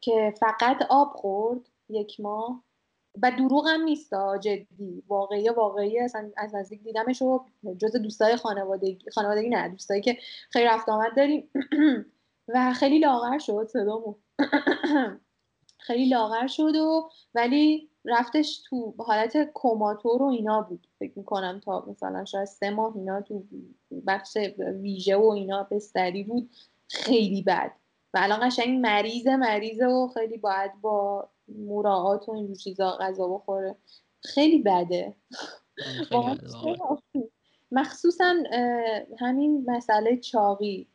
که فقط آب خورد یک ماه و دروغ هم نیست جدی. واقعی واقعی. اصلا از نزدیک دیدمش و جز دوستای خانوادگی خانوادگی نه دوستایی که خیلی رفت آمد داریم. و خیلی لاغر شد صدامو خیلی لاغر شد و ولی رفتش تو حالت کوماتور و اینا بود. فکر می‌کنم تا مثلا شاید سه ماه اینا تو بخش ویژه و اینا بستری بود. خیلی بد. و الان قشنگ مریض مریضه و خیلی باید با مراعات و اینجور چیزا غذا بخوره. خیلی بده. مخصوصا همین مسئله چاقی.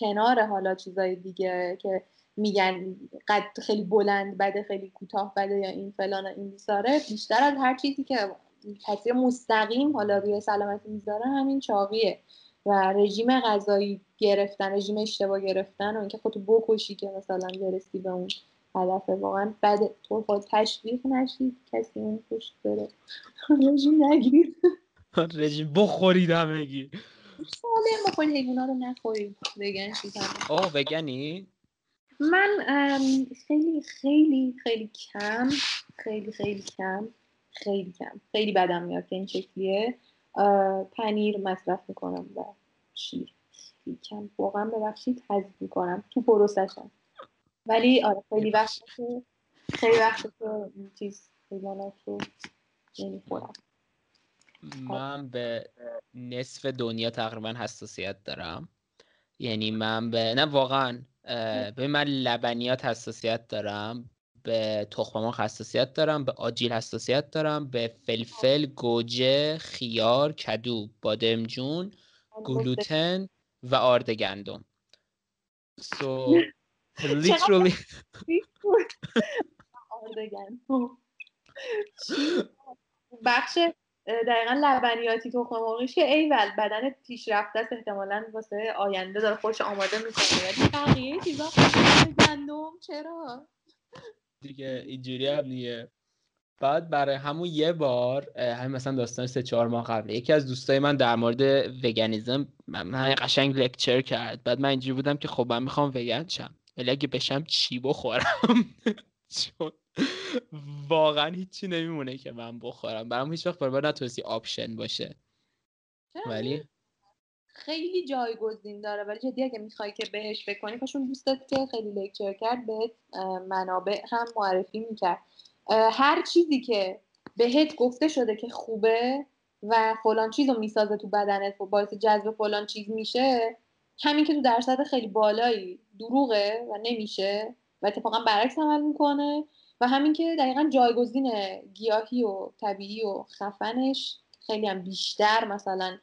کنار حالا چیزای دیگه که میگن قد خیلی بلند بده خیلی کوتاه بده یا این فلان این بیساره بیشتر از هر چیزی که تاثیر مستقیم حالا روی سلامتی می‌ذاره همین چاقیه. و رژیم غذایی گرفتن رژیم اشتباه گرفتن و اینکه خودتو بکشی که مثلا برسی به اون هدف. واقعا بعد تو خود تشویق نشید کسی اون پشت بره. رژیم نگیر. رژیم بخورید همگی. سالم بخورید حیونا رو نخورید. بگن آه بگنی؟ من خیلی خیلی خیلی کم خیلی خیلی کم خیلی کم خیلی بدم میاد که این شکلیه. پنیر مصرف می‌کنم و شیر خیلی کم. واقعا ببخشید حذف می‌کنم. تو پروسشم ولی آره خیلی وقت که خیلی وقت که چیز حیوانات رو نمی‌خورم. من به نصف دنیا تقریبا حساسیت دارم. یعنی من به نه واقعا به من لبنیات حساسیت دارم. به تخم حساسیت دارم به آجیل حساسیت دارم به فلفل گوجه خیار کدو بادمجون گلوتن و آرد گندم so literally بخش دقیقا لبنیاتی تخم مرغیش که ایول بدن پیشرفته است احتمالا واسه آینده داره خودش آماده می‌کنه. بقیه چیزا. گندم چرا؟ دیگه اینجوری هم دیگه. بعد برای همون یه بار همین مثلا داستان سه چهار ماه قبل یکی از دوستای من در مورد veganism من قشنگ lecture کرد. بعد من اینجوری بودم که خب من می‌خوام وگن شم. ولی اگه بشم چی بخورم؟ چون واقعا هیچی نمیمونه که من بخورم. برام هیچ وقت برای نتونستی option باشه. ولی خیلی جایگزین داره ولی جدی اگه می‌خوای که بهش بکنی پاشون دوستت که خیلی lecture کرد بهت منابع هم معرفی می‌کرد. هر چیزی که بهت گفته شده که خوبه و فلان چیز رو می‌سازه تو بدنت و باعث جذب فلان چیز میشه همین که تو درصد خیلی بالایی دروغه و نمیشه و اتفاقا برعکس عمل می‌کنه و همین که دقیقا جایگزین گیاهی و طبیعی و خفنش خیلی هم بیشتر مثلا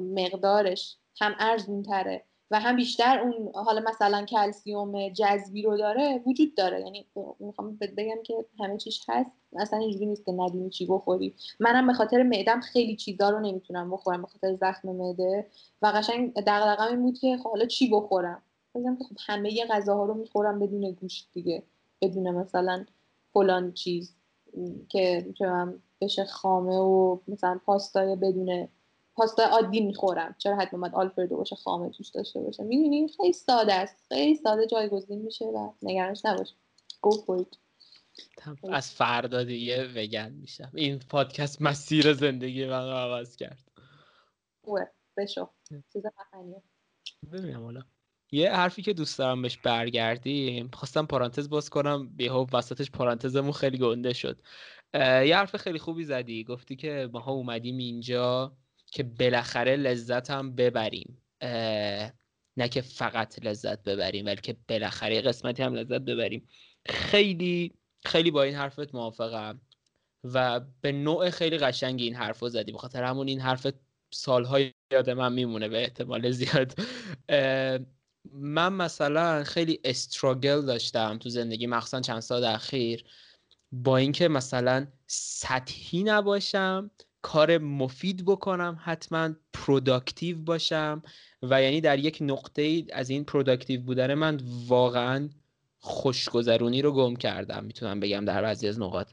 مقدارش هم ارزونتره و هم بیشتر اون حالا مثلا کلسیوم جذبی رو داره وجود داره. یعنی می‌خوام بگم که همه چیش هست. اصلا اینجوری نیست که ندونی چی بخوری. منم به خاطر معدم خیلی چیزا رو نمی‌تونم بخورم به خاطر زخم معده. و قشنگ دغدغه‌م این بود که خب حالا چی بخورم؟ بگم که خب همه غذاها رو می‌خورم بدون گوشت دیگه. بدون مثلا فلان چیز که بشه خامه و مثلا پاستای بدون پاستا عادی می‌خورم. چرا حتما باید آلفردو باشه خامه توش داشته باشه؟ می‌دونی؟ خیلی ساده است. خیلی ساده جایگزین میشه و نگرانش نباش. Go از فردا دیگه وگن میشم. این پادکست مسیر زندگی من رو عوض کرد. اوه بشو. چیز ببینم حالا. یه حرفی که دوست دارم بهش برگردیم. خواستم پارانتز باز کنم. بیهو وسطش پارانتزمون خیلی گنده شد. یه حرف خیلی خوبی زدی. گفتی که ماها اومدیم اینجا. که بالاخره لذت هم ببریم. نه که فقط لذت ببریم بلکه بالاخره قسمتی هم لذت ببریم. خیلی خیلی با این حرفت موافقم و به نوع خیلی قشنگ این حرف رو زدی. بخاطر همون این حرف سالهای یاد من میمونه به احتمال زیاد. من مثلا خیلی struggle داشتم تو زندگی مخصوصا چند سال اخیر. با اینکه مثلا سطحی نباشم کار مفید بکنم حتما productive باشم و یعنی در یک نقطه از این productive بودن من واقعا خوشگذرونی رو گم کردم می‌تونم بگم در بعضی از نقاط.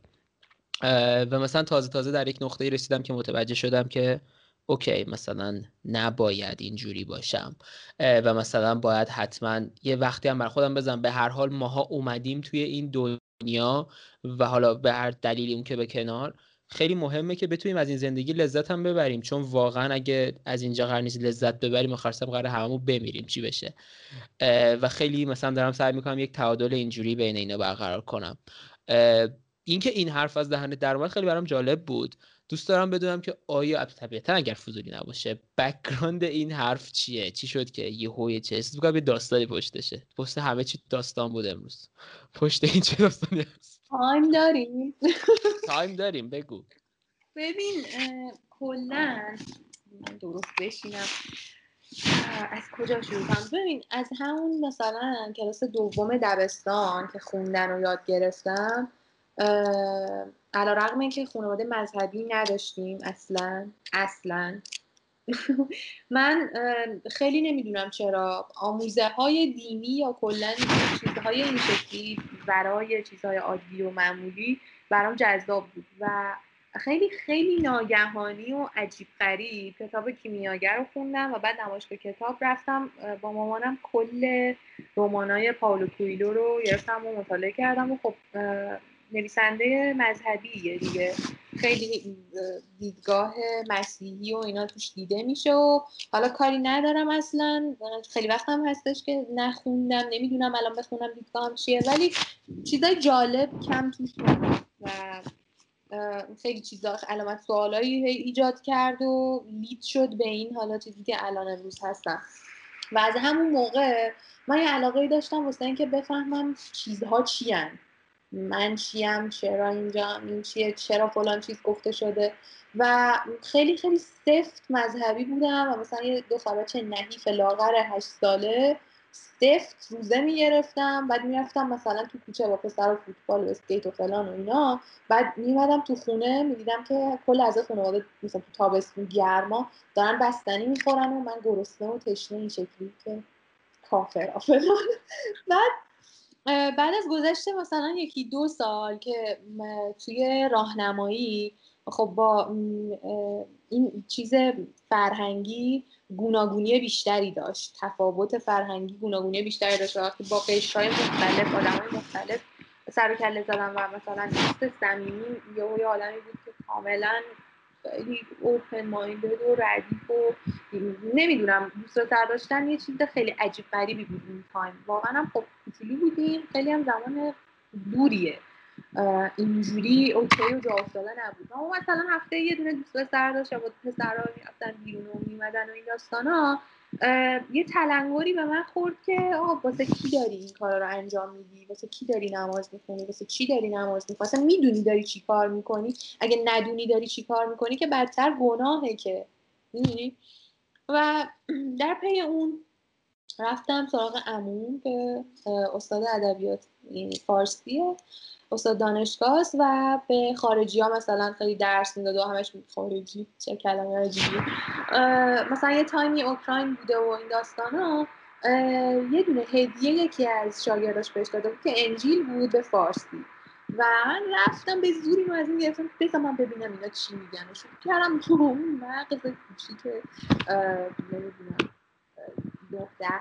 و مثلا تازه تازه در یک نقطه رسیدم که متوجه شدم که okay مثلا نباید اینجوری باشم. و مثلا باید حتما یه وقتی هم بر خودم بزنم. به هر حال ماها اومدیم توی این دنیا و حالا به هر دلیلی اون که به کنار. خیلی مهمه که بتونیم از این زندگی لذت هم ببریم. چون واقعا اگه از اینجا قرار نیست لذت ببریم آخرسر قرار هممون بمیریم چی بشه. و خیلی مثلا دارم سعی می‌کنم یک تعادل اینجوری بین اینا برقرار کنم. اینکه این حرف از دهن در خیلی برام جالب بود. دوست دارم بدونم که آیا طبیعتا اگر فضولی نباشه background این حرف چیه؟ چی شد که یه هوی چه حس یه داستانی پشتشه. پشت همه چی داستان بود امروز. پشت این چه داستانی هست؟ time داریم. time داریم بگو. ببین کلا درست بشینم. از کجا شروع کنم؟ ببین از همون مثلا کلاس دوم دبستان که خوندن و یاد گرفتم علا رقم اینکه خانواده مذهبی نداشتیم اصلا اصلا. من خیلی نمی‌دونم چرا. آموزه های دینی یا کلا چیزهای این شکلی برای چیزهای عادی و معمولی برام جذاب بود و خیلی خیلی ناگهانی و عجیب غریب کتاب کیمیاگر رو خوندم و بعد نمایشگاه کتاب رفتم. با مامانم کل رمانای پاولو کویلو رو گرفتم و مطالعه کردم و خب نویسنده مذهبیه دیگه. خیلی دیدگاه مسیحی و اینا توش دیده میشه و حالا کاری ندارم اصلا. خیلی وقت هم هستش که نخوندم نمی‌دونم الان بخونم دیدگاهم چیه. ولی چیزای جالب کم توش و خیلی چیزا علامت سوالایی ایجاد کرد و لید شد به این حالا چیزی که الان امروز هستم. و از همون موقع من یه علاقه داشتم واسه اینکه بفهمم چیزها چی من چیم چرا اینجا این چیه چرا فلان چیز گفته شده. و خیلی خیلی سفت مذهبی بودم و مثلا یه دو چه نحیف لاغر هشت ساله سفت روزه می‌گرفتم. بعد می‌رفتم مثلا تو کوچه با پسر و فوتبال و اسکیت و فلان و اینا. بعد میمدم تو خونه می‌دیدم که کل از خانواده مثلا تو تابستون گرما دارن بستنی می‌خورن و من گرسنه و تشنه این شکلی که کافر فلان. بعد بعد از گذشته مثلا یکی دو سال که توی راهنمایی خب با این چیز فرهنگی گوناگونی بیشتری داشت تفاوت فرهنگی گوناگونی بیشتری داشت وقتی با قشرهای مختلف آدمای مختلف سر و کله زدن و مثلا دوست صمیمی یه آدمی بود که کاملا خیلی open minded و ردیف و نمی‌دونم دوست داشتن یه چیز خیلی عجیب غریبی بود این time واقعا هم خب کوچولو بودیم خیلی هم زمان دوریه. اینجوری okay و جا افتاده نبود. اما مثلا هفته یه دونه دوست پسر داشت با پسرها می‌رفتن بیرون و میمدن و این داستانا. یه تلنگری به من خورد که آه واسه کی داری این کارا رو انجام میدی؟ واسه کی داری نماز می‌خونی؟ واسه چی داری نماز می‌خونی؟ اصلا می‌دونی داری چی کار می‌کنی؟ اگه ندونی داری چی کار می‌کنی که بدتر گناهه که. می‌دونی؟ و در پی اون رفتم سراغ امون که استاد ادبیات فارسیه. استاد دانشگاه و به خارجی ها مثلا خیلی درس می‌داد و همش خارجی چه کلمه عجیبی. مثلا یه تایمی اوکراین بوده و این داستان ها یه دونه هدیه یکی از شاگرداش بهش داده بود که انجیل بود به فارسی. و من رفتم به زوری رو از این گرفتم بذار من ببینم اینا چی میگن. و شروع کردم تو اون مغز که نمی‌دونم ده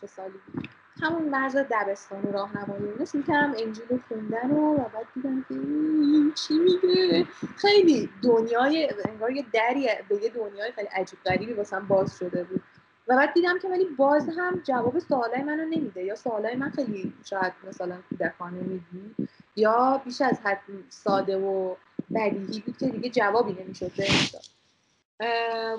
چه سالی بود. همون مرز دبستان و راهنمایی نیست می‌کردم انجیل خوندن و, و بعد دیدم که این چی میگه؟ خیلی دنیای انگار یه دری به یه دنیای خیلی عجیب غریبی واسم باز شده بود. و بعد دیدم که ولی باز هم جواب سوالای منو نمیده. یا سوالای من خیلی شاید مثلا کودکانه میدی یا بیش از حد ساده و بدیهی بود که دیگه جوابی نمی‌شد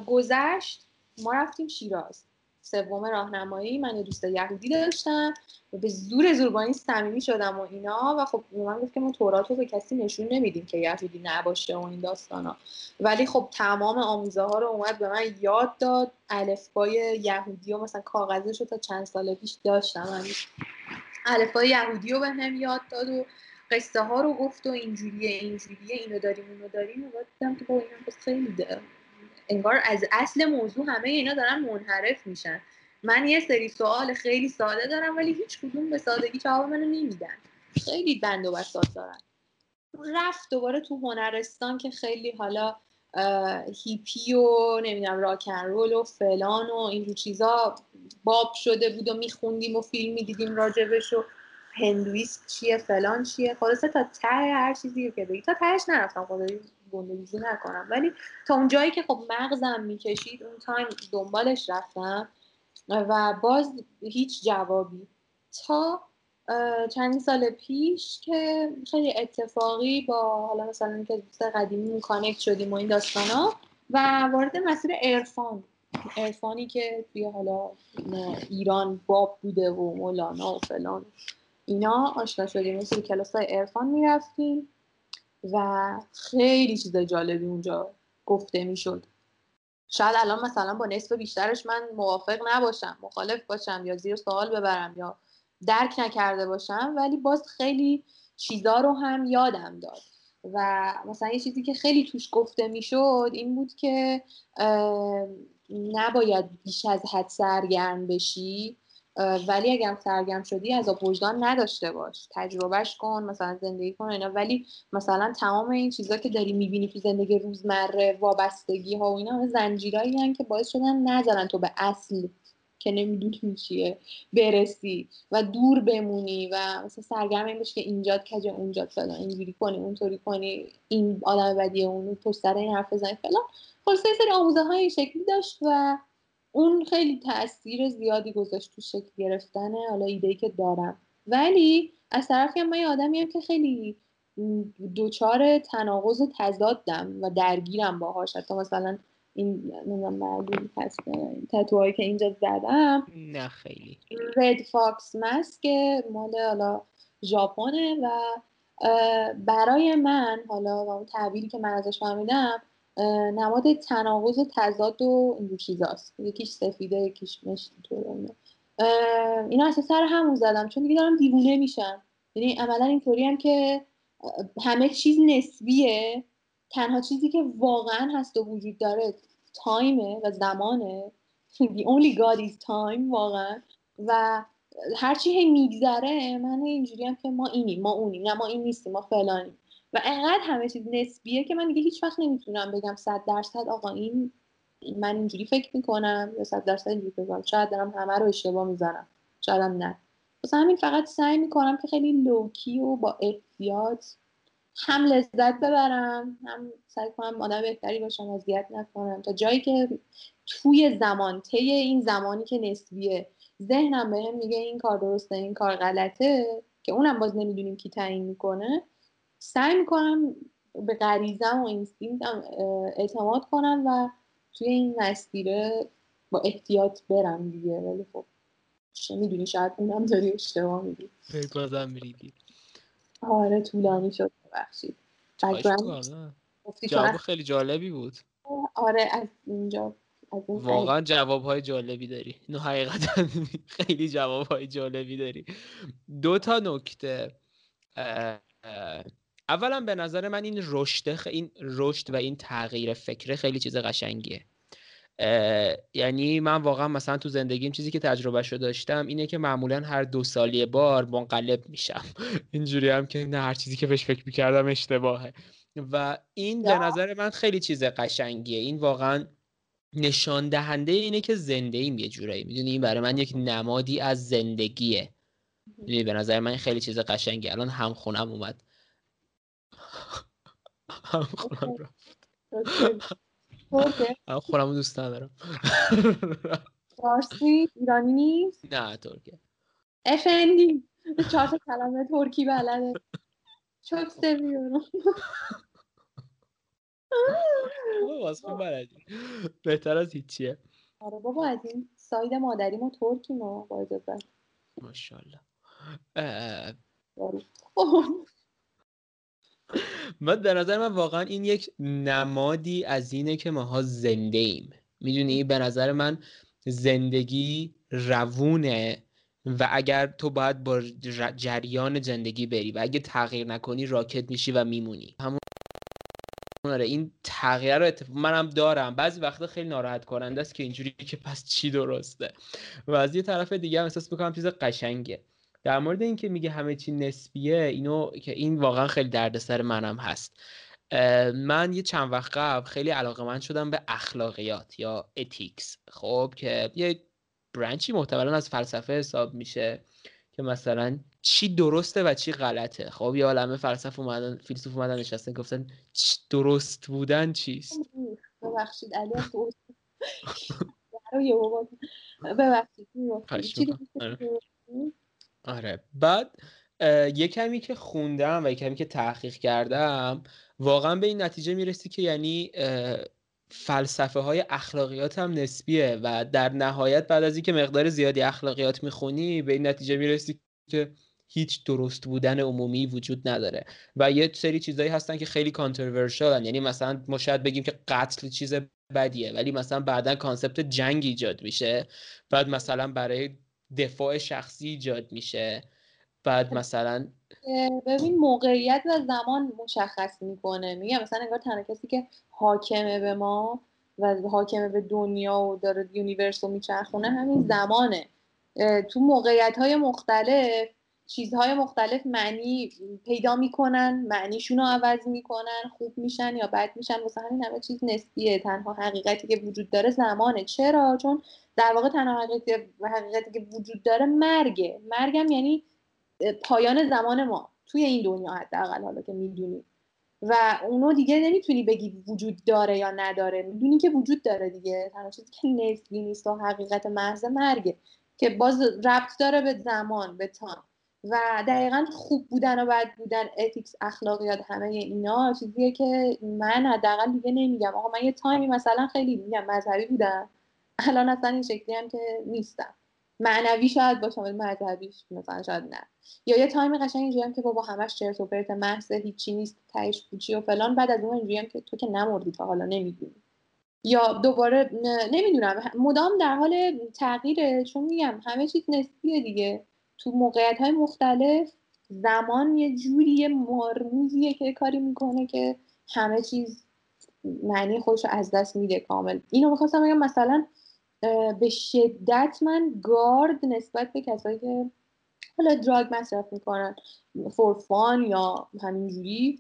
گذشت ما رفتیم شیراز. سوم راهنمایی من یه دوست یهودی داشتم و به زور زور با این صمیمی شدم و اینا و خب من گفت که ما تورات رو به کسی نشون نمیدیم که یهودی نباشه و این داستانا. ولی خب تمام آموزه ها رو اومد به من یاد داد الفبای یهودی و مثلا کاغذش رو تا چند سال پیش داشتم. الفبای یهودی رو به هم یاد داد و قصه ها رو گفت و اینجوریه اینجوریه اینو داریم اینو داریم و دیدم که با اینا خیلی انگار از اصل موضوع همه اینا دارن منحرف میشن. من یه سری سوال خیلی ساده دارم ولی هیچ کدوم به سادگی جواب منو نمیدن. خیلی بند و بساط دارن. رفت دوباره تو هنرستان که خیلی حالا hippie و نمی‌دونم rock and roll و فلان و اینجور چیزا باب شده بود و میخوندیم و فیلم می‌دیدیم راجبش و هندویست چیه فلان چیه. خلاصه تا ته هر چیزی که بگی. تا تهش نرفتم خدایی. گنده‌گوزی نکنم. ولی تا اون جایی که خب مغزم می‌کشید اون time دنبالش رفتم و باز هیچ جوابی. تا چند سال پیش که خیلی اتفاقی با حالا مثلا که دوست قدیمی کانکت شدیم و این داستانا و وارد مسیر ارفان ارفانی که توی حالا ایران باب بوده و مولانا و فلان اینا آشنا شدیم. مثل کلاس های ارفان می‌رفتیم. و خیلی چیز جالبی اونجا گفته می‌شد. شاید الان مثلا با نصف بیشترش من موافق نباشم مخالف باشم یا زیر سوال ببرم یا درک نکرده باشم ولی باز خیلی چیزا رو هم یادم داد. و مثلا یه چیزی که خیلی توش گفته می‌شد این بود که نباید بیش از حد سرگرم بشی. ولی اگر سرگرم شدی از وجدان نداشته باش. تجربهش کن مثلا زندگی کن اینا. ولی مثلا تمام این چیزا که داری می‌بینی تو زندگی روزمره وابستگی ها و اینا همه زنجیرایی که باعث شدن نذارن تو به اصل که نمی‌دونی چیه برسی و دور بمونی و مثلا سرگرم این باشی که اینجات کجا اونجات فلان اینجوری کنی اونطوری کنی این آدم بدیه اون پشت سر این حرف بزنی فلان. خلاصه سری آموزه های شکلی داشت و اون خیلی تاثیر زیادی گذاشت تو شکل گرفتن حالا ایده که دارم. ولی از طرفی هم من یه آدمی که خیلی دوچار تناقض و تضادم و درگیرم باهاش. حتی مثلا این نمی‌دونم هست تتوهایی که اینجا زدم. نه خیلی. رد فاکس ماسک مال حالا ژاپنه و برای من حالا و اون تعبیری که من ازش فهمیدم نماد تناقض و تضاد و اینجور چیزاست. یکیش سفیده یکیش مشتی طور اینا اصلا سر همون زدم چون دیگه دارم دیوونه میشم. یعنی عملا اینطوری هم که همه چیز نسبیه. تنها چیزی که واقعا هست و وجود داره تایمه و زمانه. The only God is time واقعا. و هرچی هی میگذره من اینجوری هم که ما اینیم ما اونیم. نه ما این نیستیم ما فلانیم. و انقدر همه چیز نسبیه که من دیگه هیچ وقت نمی‌تونم بگم صد درصد آقا این من اینجوری فکر می‌کنم یا صد درصد اینجوری فکر می‌کنم. شاید دارم همه رو اشتباه می‌زنم شاید هم نه. واسه همین فقط سعی می‌کنم که خیلی لوکی و با احتیاط هم لذت ببرم هم سعی کنم آدم بهتری باشم اذیت نکنم. تا جایی که توی زمان طی این زمانی که نسبیه ذهنم بهم میگه این کار درسته این کار غلطه که اونم باز نمی‌دونیم کی تعیین می‌کنه. سعی می‌کنم به غریزم و اینستینکتم اعتماد کنم و توی این مسیره با احتیاط برم دیگه. ولی خب چه می‌دونی شاید اونم داری اشتباه میدی بازم میریدی. آره طولانی شد ببخشید. جواب خیلی جالبی بود. آره از اینجا واقعا جواب های جالبی داری. نه حقیقتا خیلی جواب های جالبی داری. دو تا نکته اولا به نظر من این رشد این رشد و این تغییر فکره خیلی چیز قشنگیه. یعنی من واقعا مثلا تو زندگیم چیزی که تجربه شده داشتم اینه که معمولا هر دو سالی بار منقلب میشم. اینجوری هم که نه هر چیزی که بهش فکر می‌کردم اشتباهه. و این به نظر من خیلی چیز قشنگیه. این واقعا نشان دهنده اینه که زنده ایم یه جورایی. می‌دونی؟ این برای من یک نمادی از زندگیه. می‌دونی؟ به نظر من خیلی چیز قشنگی الان هم خونم اومد. هم خونم رفت. هم دوست ندارم. فارسی ایرانی؟ نیست نه ترکیه. افندی چهار تا کلمه ترکی بلده. çok seviyorum واسه بلدی. بهتر از هیچیه. آره بابا از این ساید مادری ما ترکی ما با اجازت. ماشاءالله. بعد به نظر من واقعا این یک نمادی از اینه که ماها زنده ایم. می‌دونی؟ به نظر من زندگی روونه و اگر تو باید با جریان زندگی بری و اگه تغییر نکنی راکت میشی و میمونی. همون آره این تغییر رو اتفاق منم دارم. بعضی وقتا خیلی ناراحت کننده است که اینجوری که پس چی درسته؟ و از یه طرف دیگه هم احساس می‌کنم چیز قشنگه. در مورد اینکه میگه همه چی نسبیه اینو که این واقعا خیلی دردسر منم هست. من یه چند وقت قبل خیلی علاقه من شدم به اخلاقیات یا اتیکس خب که یه برانچی محتملا از فلسفه حساب میشه که مثلا چی درسته و چی غلطه. خب یه عالمه فلسفه اومدن فیلسوف اومدن نشستن گفتن درست بودن چیست؟ ببخشید علی ببخشید آره. بعد یه کمی که خوندم و یه کمی که تحقیق کردم واقعا به این نتیجه می‌رسی که یعنی فلسفه های اخلاقیات هم نسبیه و در نهایت بعد از اینکه مقدار زیادی اخلاقیات می‌خونی به این نتیجه می‌رسی که هیچ درست بودن عمومی وجود نداره. و یه سری چیزایی هستن که خیلی کانتروورشال یعنی مثلا ما شاید بگیم که قتل چیز بدیه ولی مثلا بعدا concept جنگ ایجاد میشه. بعد مثلا برای دفاع شخصی ایجاد میشه. بعد مثلا ببین موقعیت و زمان مشخص می‌کنه. میگم مثلا انگار تنها کسی که حاکمه به ما و حاکمه به دنیا و داره universe رو میچرخونه همین زمانه. تو موقعیت های مختلف چیزهای مختلف معنی پیدا می‌کنن معنیشون رو عوض می‌کنن خوب میشن یا بد میشن. واسه همین همه چیز نسبیه. تنها حقیقتی که وجود داره زمانه. چرا؟ چون در واقع تنها حقیقتی, که وجود داره مرگه. مرگم یعنی پایان زمان ما. توی این دنیا حداقل حالا که می‌دونی. و اونو دیگه نمی‌تونی بگی وجود داره یا نداره. می‌دونی که وجود داره دیگه. تنها چیزی که نسبی نیست و حقیقت محض مرگه. که باز ربط داره به زمان به تان و دقیقا خوب بودن و بد بودن اتیکس اخلاقیات همه اینا چیزیه که من حداقل دیگه نمیگم. آقا من یه تایمی مثلا خیلی میگم مذهبی بودم. الان اصلا این شکلی هم که نیستم. معنوی شاید باشم ولی مذهبیش مثلا شاید نه. یا یه تایمی قشنگ اینجوری هم که بابا همش چرت و پرت محض هیچی نیست تهش پوچی و فلان. بعد از اون اینجوری هم که تو که نمردی تا حالا نمی‌دونی. یا دوباره نمی‌دونم. مدام در حال تغییره. چون میگم همه چیز نسبیه دیگه. تو موقعیت های مختلف زمان یه جوری مرموزیه که کاری می‌کنه که همه چیز معنی خودش رو از دست میده کامل. اینو می‌خواستم بگم مثلا به شدت من گارد نسبت به کسایی که حالا دراگ مصرف می‌کنن فورفان یا همینجوری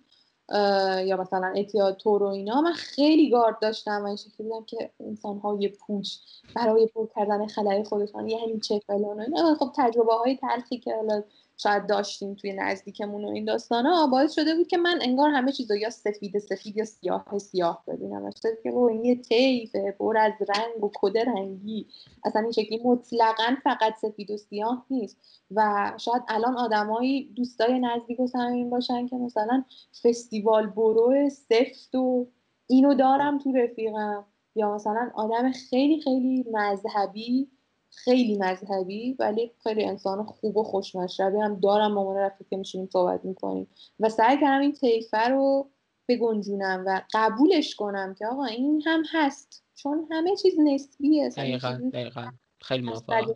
یا مثلا اعتیاد تور و اینا من خیلی گارد داشتم و این شکلی بودم که انسان های پوچ برای پر کردن خلای خودشان یعنی چه فلان خب تجربه های تلخی که حالا شاید داشتیم توی نزدیکمون و این داستان ها باعث شده بود که من انگار همه چیز یا سفید سفید یا سیاه سیاه ببینم. که این یه تیفه پر از رنگ و کد رنگی. اصلا این شکلی مطلقا فقط سفید و سیاه نیست. و شاید الان آدمایی دوستای نزدیک و صمیمی باشن که مثلا فستیوال برو سفت و اینو دارم تو رفیقم. یا مثلا آدم خیلی خیلی مذهبی خیلی مذهبی ولی خیلی انسان خوب و خوشمشربی هم دارم. مامان رفته که میشینیم صحبت می‌کنیم. و سعی کردم این طیفه رو بگنجونم و قبولش کنم که آقا این هم هست. چون همه چیز نسبیه. دقیقا دقیقا. خیلی موافقم.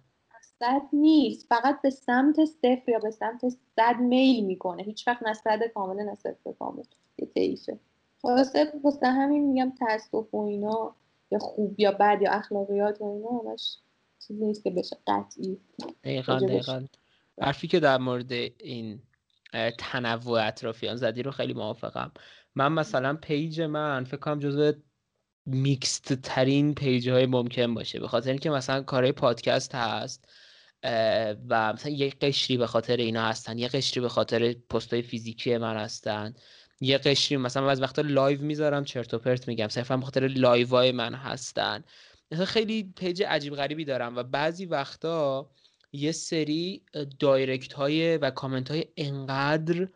صد نیست. فقط به سمت صفر یا به سمت صد میل می‌کنه. هیچ وقت نه صد کامل نه صفر کامل. یه طیفه. واسه واسه همین میگم تاسف و اینا یا خوب یا بد یا اخلاقیات و اینا همش چیزی نیست که بشه قطعی دقیقا دقیقا. حرفی که در مورد این تنوع اطرافیان زدی رو خیلی موافقم. من مثلا page من فکر کنم جزو mixed ترین page های ممکن باشه. به خاطر اینکه مثلا کارهای پادکست هست و مثلا یه قشری به خاطر اینا هستن یه قشری به خاطر پست های فیزیکی من هستن یه قشری مثلا از وقتا live می‌ذارم چرت و پرت میگم صرفا به خاطر live من هستن. خیلی page عجیب غریبی دارم و بعضی وقتا یه سری direct های و کامنت های انقدر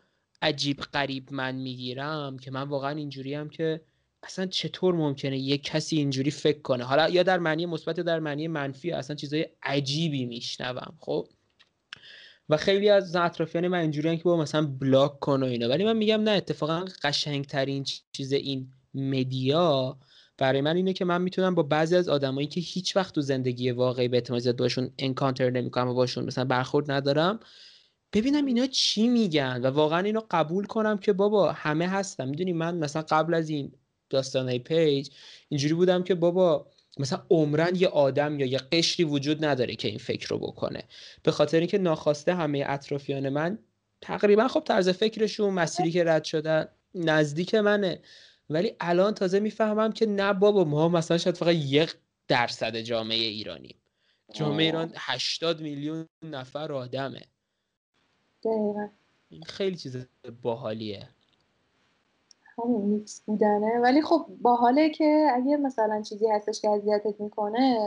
عجیب غریب من می‌گیرم که من واقعا اینجوری‌ام که اصلا چطور ممکنه یک کسی اینجوری فکر کنه؟ حالا یا در معنی مثبت یا در معنی منفی اصلا چیزای عجیبی میشنوم خب؟ و خیلی از اطرافیان من اینجوریان که با مثلا block کن و اینا. ولی من میگم نه اتفاقا قشنگترین چیز این media برای من اینه که من می‌تونم با بعضی از آدمایی که هیچ وقت تو زندگی واقعی به احتمال زیاد باشون encounter نمی‌کنم و باشون مثلا برخورد ندارم ببینم اینا چی میگن و واقعا اینو قبول کنم که بابا همه هستم می‌دونی من مثلا قبل از این داستانهای page اینجوری بودم که بابا مثلا عمرن یه آدم یا یه قشری وجود نداره که این فکر رو بکنه. به خاطر اینکه ناخواسته همه اطرافیان من تقریبا خب طرز فکرشون مسیری که رد شدن نزدیک منه. ولی الان تازه می‌فهمم که نه بابا ما مثلا شاید فقط یک درصد جامعه ایرانیم. جامعه ایران 80 میلیون نفر آدمه. این خیلی چیز باحالیه. همون میکس بودنه. ولی خب باحاله که اگه مثلا چیزی هستش که اذیتت می‌کنه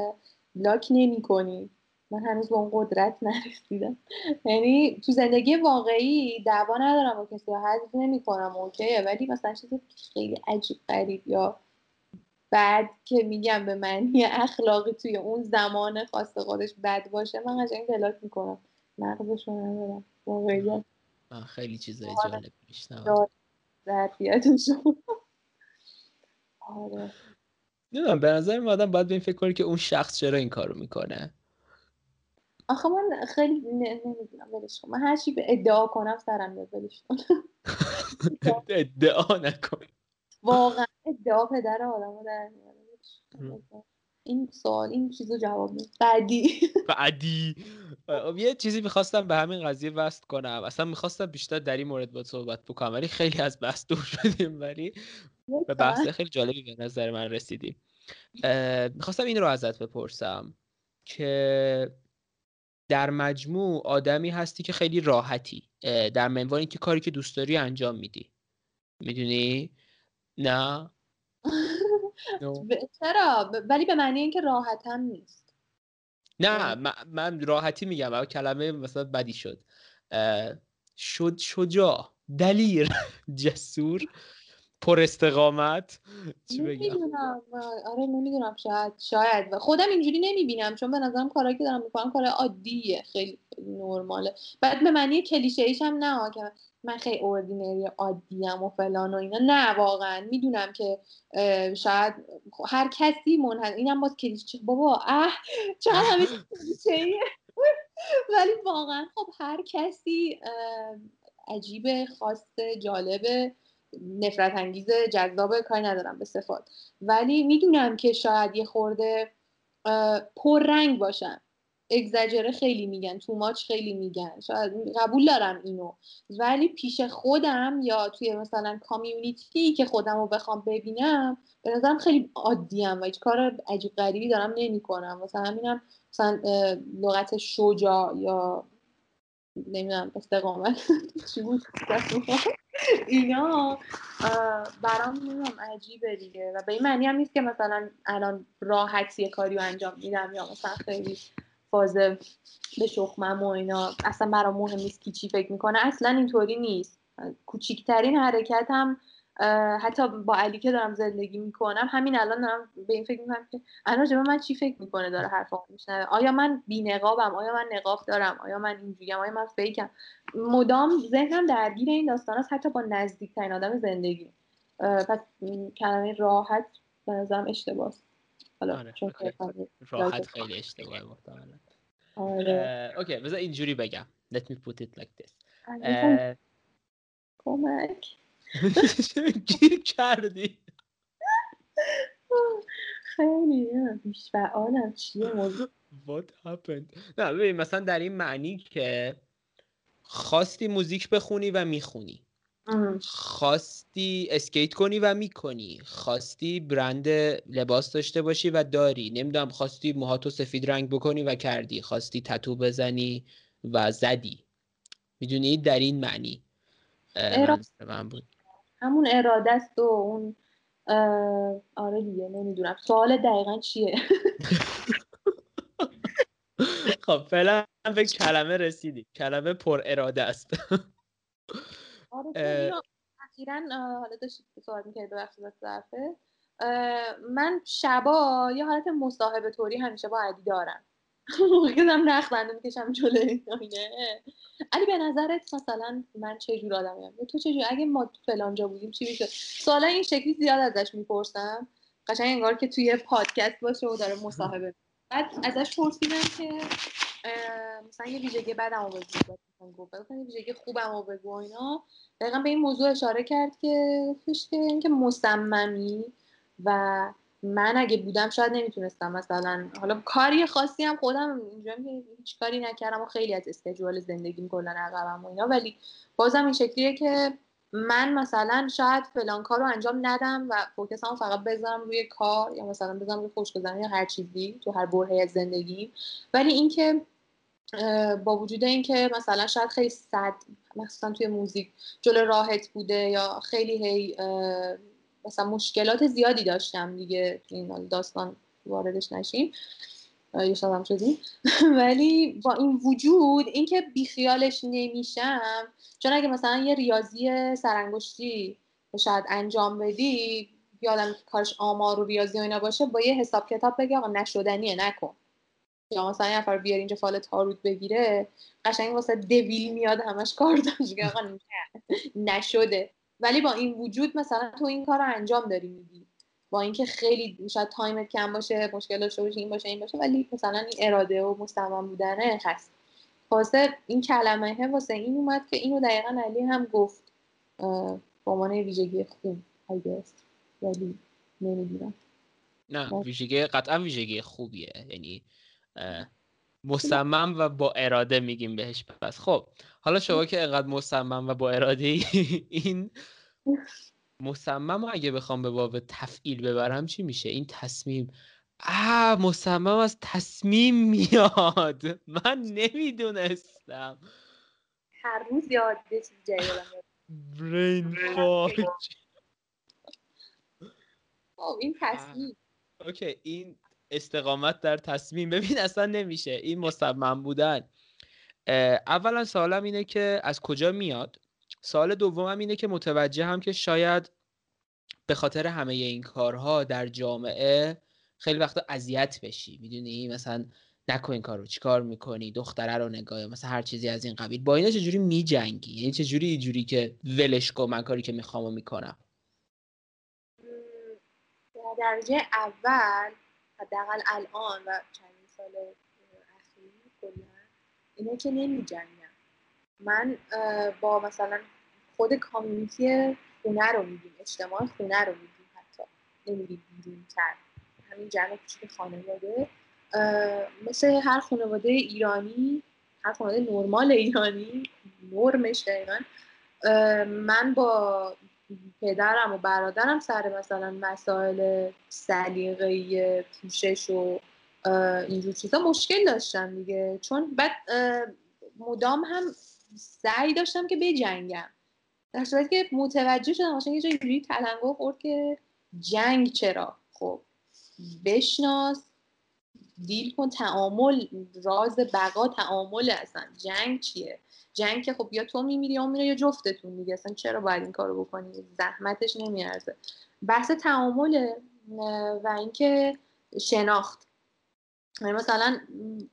لاک نمی کنی من هنوز به اون قدرت نرسیدم. یعنی تو زندگی واقعی دعوا ندارم با کسی حذف نمی کنم اوکیه. ولی مثلا چیزی خیلی عجیب غریب یا بعد که میگم به معنی اخلاقی توی اون زمان خاص خودش بد باشه من قشنگ بلاک می‌کنم. مغزشو ندارم. واقعیت من خیلی چیزای جالب میشنم آره. نمی‌دونم به نظر آدم باید به این فکر کنه که اون شخص چرا این کارو می‌کنه. آخه من خیلی نمی‌دونم ولش من هر چی به ادعا کنم سرم میاد ولش ادعا نکن. واقعا ادعا پدر آدم در این سوال این چیزو جواب میده بعدی. بعدی. یه چیزی می‌خواستم به همین قضیه وست کنم. اصلا می‌خواستم بیشتر در این مورد با صحبت بکنم ولی خیلی از بحث دور شدیم ولی به بحث خیلی جالبی به نظر من رسیدیم. می‌خواستم این رو ازت بپرسم که در مجموع آدمی هستی که خیلی راحتی در منوان اینکه کاری که دوست داری انجام میدی. می‌دونی؟ نه؟ چرا؟ ولی به معنی اینکه راحتم نیست. نه من, راحتی میگم کلمه مثلا بدی شد. شد شجاع دلیر جسور. پر استقامت؟ چی بگم؟ آره نمی‌دونم. شاید شاید. خودم اینجوری نمی‌بینم چون به نظرم کارهایی که دارم می‌کنم کار عادیه. خیلی نرماله. بعد به معنی کلیشه ایش هم نه که من خیلی اوردینری عادیم و فلان و اینا. نه واقعا. می‌دونم که شاید هر کسی منحل اینم باز کلیشه. بابا اه چقدر همه کلیشه ولی واقعا خب هر کسی عجیب خاص جالبه. نفرت انگیز جذاب کاری ندارم به صفات. ولی می‌دونم که شاید یه خورده رنگ باشن. اگزجره خیلی میگن تو ماچ خیلی میگن. شاید قبول دارم اینو. ولی پیش خودم یا توی مثلا کامیونیتی که خودم رو بخوام ببینم به نظرم خیلی عادیم و هیچ کار عجیب غریبی دارم نمی‌کنم. مثلا همینم مثلا لغت شجاع یا نمی‌دونم استقامت چی بود؟ اینا برام نمی‌دونم عجیبه دیگه. و به این معنی هم نیست که مثلا الان راحتی کاری رو انجام میدم یا مثلا خیلی فاز به شخمم و اینا. اصلا برام مهم نیست کی چی فکر می‌کنه. اصلا اینطوری نیست. کوچیکترین حرکت هم حتی با علی که دارم زندگی می‌کنم همین الان دارم به این فکر می‌کنم که الان من چی فکر می‌کنه داره حرفا میشنوه؟ آیا من بی نقابم آیا من نقاب دارم؟ آیا من اینجوریم آیا من فیکم؟ مدام ذهنم درگیر این داستان است حتی با نزدیکترین آدم زندگی. پس کلمه راحت به نظرم اشتباه حالا آره، راحت. خیلی اشتباه محتملا آره. اوکی بذار اینجوری بگم. Let me put it like this. کمک. گیر کردی. خیلی بیش فعالم چیه؟ موضوع What happened نه ببین مثلا در این معنی که خواستی موزیک بخونی و می‌خونی. خواستی اسکیت کنی و می‌کنی. خواستی برند لباس داشته باشی و داری. نمی‌دونم خواستی موهاتو سفید رنگ بکنی و کردی. خواستی تتو بزنی و زدی. می‌دونی؟ در این معنی. من بود. همون اراده است و اون آره دیگه نمی‌دونم. سوال دقیقا چیه؟ خب فعلا به کلمه رسیدی کلمه پر اراده است. آره اخیرا حالا داشتید سوال می‌کردی ببخشید ظرفه من شبا یه حالت مصاحبه طوری همیشه با علی دارم. موقعی نخ بنده می‌کشم جلوی علی به نظرت مثلا من چه جور آدمیم؟ تو چه جور؟ اگه ما فلان جا بودیم چی می‌شد؟ سوالا این شکلی زیاد ازش می‌پرسم. قشنگ انگار که توی پادکست باشه و داره مصاحبه بعد ازش پرسیدم که مثلا یه ویژگی بدم بگو. یه ویژگی خوبم بگو اینا. دقیقا به این موضوع اشاره کرد که گفتش که اینکه مصممی و من اگه بودم شاید نمی‌تونستم. مثلا حالا کاری خاصی هم خودم اینجا هیچ کاری نکردم و خیلی از اسکجول زندگیم کلا عقبم و اینا. ولی بازم این شکلیه که من مثلا شاید فلان کار رو انجام ندم و فوکسمو فقط بذارم روی کار یا مثلا بذارم روی خوش یا هر چیزی تو هر برهه از زندگی ولی اینکه با وجود اینکه مثلا شاید خیلی صد مثلا توی موزیک جلو راحت بوده یا خیلی هی مثلا مشکلات زیادی داشتم دیگه این داستان واردش نشیم. یه هم شدیم. ولی با این وجود اینکه بیخیالش نمیشم چون اگه مثلا یه ریاضی سرانگشتی شاید انجام بدی یادم کارش آمار و ریاضی و اینا باشه با یه حساب کتاب بگی آقا نشدنیه نکن. یا مثلا یه نفر بیار اینجا فال تاروت بگیره قشنگ واسه دویل میاد همش کار داشت. آقا نشده. ولی با این وجود مثلا تو این کار رو انجام داری میدی با اینکه خیلی شاید تایمت کم باشه مشکل داشته باشه این باشه این باشه ولی مثلا این اراده و مستمم بودنه هست. واسه این کلمه واسه این اومد که اینو دقیقا علی هم گفت. با عنوان ویژگی خوب است ولی نمی‌دونم. نه ویژگی قطعا ویژگی خوبیه. یعنی مصمم و با اراده میگیم بهش. پس خب حالا شما که انقدر مصمم و با اراده این مصمم اگه بخوام به باب تفعیل ببرم چی میشه؟ این تصمیم. آه مصمم از تصمیم میاد. من نمی‌دونستم. هر روز یاد برین خب، این تصمیم. اوکی این استقامت در تصمیم. ببین اصلا نمیشه. این مصمم بودن. اولا سوالم اینه که از کجا میاد؟ سوال دومم اینه که متوجه هم که شاید به خاطر همه این کارها در جامعه خیلی وقتا اذیت بشی. می‌دونی؟ مثلا نکن این کارو چیکار می‌کنی؟ دختره رو نگاه مثلا هر چیزی از این قبیل. با اینا چجوری میجنگی؟ یعنی چجوری اینجوری که ولش کن من کاری که می‌خوام می‌کنم؟ در درجه اول حداقل الان و چندین سال اینه که نمی جنگم من با مثلا خود کامیونیتی خونه رو میگیم اجتماع خونه رو میگیم حتی. نمیگیم بیرون تر. همین جمع کوچیک خانواده. مثل هر خانواده ایرانی هر خانواده نرمال ایرانی نرمش دقیقا من با پدرم و برادرم سر مثلا مسائل سلیقه پوشش و اینجور چیزا مشکل داشتم دیگه. چون بعد مدام هم سعی داشتم که بجنگم. در صورتی که متوجه شدم مثلا یه جایی تلنگو خورد که جنگ چرا؟ خب بشناس دیل کن تعامل راز بقا تعامل اصلا. جنگ چیه؟ جنگ که خب یا تو میمیری یا میره یا جفتتون دیگه. اصلا چرا باید این کارو بکنی؟ زحمتش نمیارزه. بحث تعامله و اینکه شناخت. مثلا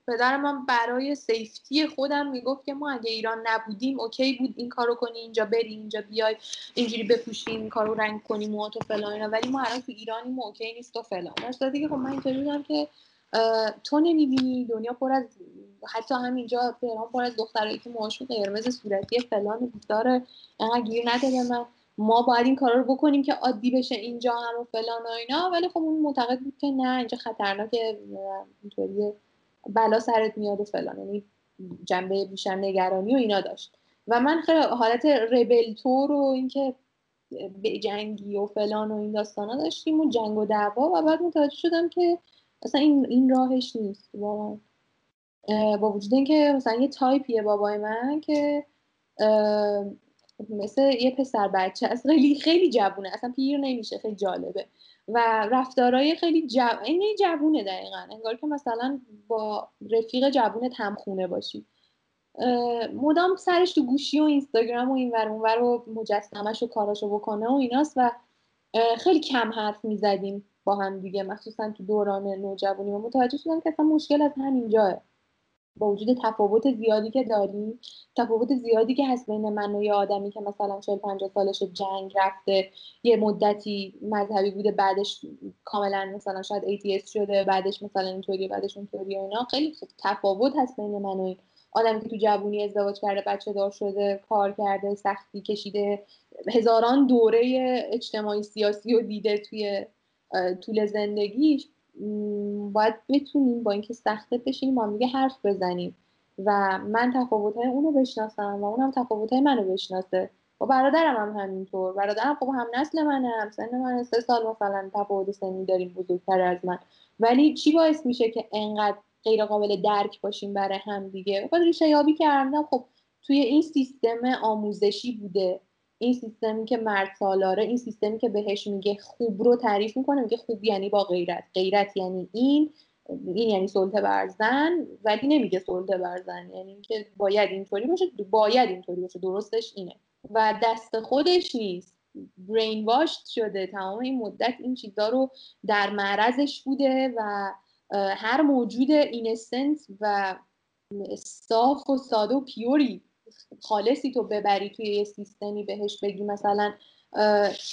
پدر من برای safety خودم می‌گفت که ما اگه ایران نبودیم OK بود این کارو کنی اینجا بری اینجا بیای اینجوری بپوشیم این کارو رنگ کنیم و تو فلان ولی ما الان تو ایرانیم OK نیست و فلان. در دیگه خب من اینطوری بودم که تو نمی‌بینی دنیا پر از حتی همینجا تهران پر از دخترایی که موهاشون قرمز صورتی فلان بیداره انقدر گیر نده من. ما باید این کارا رو بکنیم که عادی بشه اینجا هم و فلان و اینا ولی خب اون معتقد بود که نه اینجا خطرناکه اینطوری بلا سرت میاد و فلان. یعنی جنبه بیشتر نگرانی و اینا داشت. و من خیلی حالت ربل تور و اینکه جنگی و فلان و این داستانا داشتیم و جنگ و دعوا و بعد متوجه شدم که اصلا این این راهش نیست. با با وجود اینکه مثلا یه تایپیه بابای من که مثل یه پسر بچه. است خیلی خیلی جوونه. اصلا پیر نمیشه. خیلی جالبه. و رفتارهای خیلی جو... این جوونه دقیقا. انگار که مثلا با رفیق جوون تمخونه باشی. مدام سرش تو گوشی و اینستاگرام و این ور اون رو مجسمش و کاراشو بکنه و ایناست و خیلی کم حرف می‌زدیم با هم دیگه. مخصوصا تو دوران نوجوانی. و متوجه شدم که اصلا مشکل از همینجاه با وجود تفاوت زیادی که داریم تفاوت زیادی که هست بین من و یه آدمی که مثلا 40 50 سالش جنگ رفته یه مدتی مذهبی بوده بعدش کاملا مثلا شاید ATS شده بعدش مثلا اینطوری بعدش اونطوری و اینا. خیلی تفاوت هست بین من و این آدمی که تو جوونی ازدواج کرده بچه دار شده کار کرده سختی کشیده. هزاران دوره اجتماعی سیاسی رو دیده توی طول زندگیش. باید بتونیم با اینکه سخته بشینیم با دیگه حرف بزنیم. و من تفاوتهای اونو بشناسم و اونم تفاوتهای منو بشناسه. و برادرم هم همینطور. برادرم خب هم نسل منه هم سن من سه سال مثلا تفاوت سنی داریم بزرگتر از من. ولی چی باعث میشه که انقدر غیر قابل درک باشیم برای هم دیگه؟ خب ریشه یابی کردم خب توی این سیستم آموزشی بوده. این سیستمی که مرد سالاره این سیستمی که بهش میگه خوب رو تعریف می‌کنه میگه خوب یعنی با غیرت. غیرت یعنی این این یعنی سلطه برزن ولی نمیگه سلطه برزن یعنی که باید اینطوری باشه باید اینطوری باشه. درستش اینه. و دست خودش نیست. برین واشت شده. تمام این مدت این چیزا رو در معرضش بوده و هر موجود اینسنت و صاف و ساده و پیوری خالصی تو ببری توی یه سیستمی بهش بگی. مثلا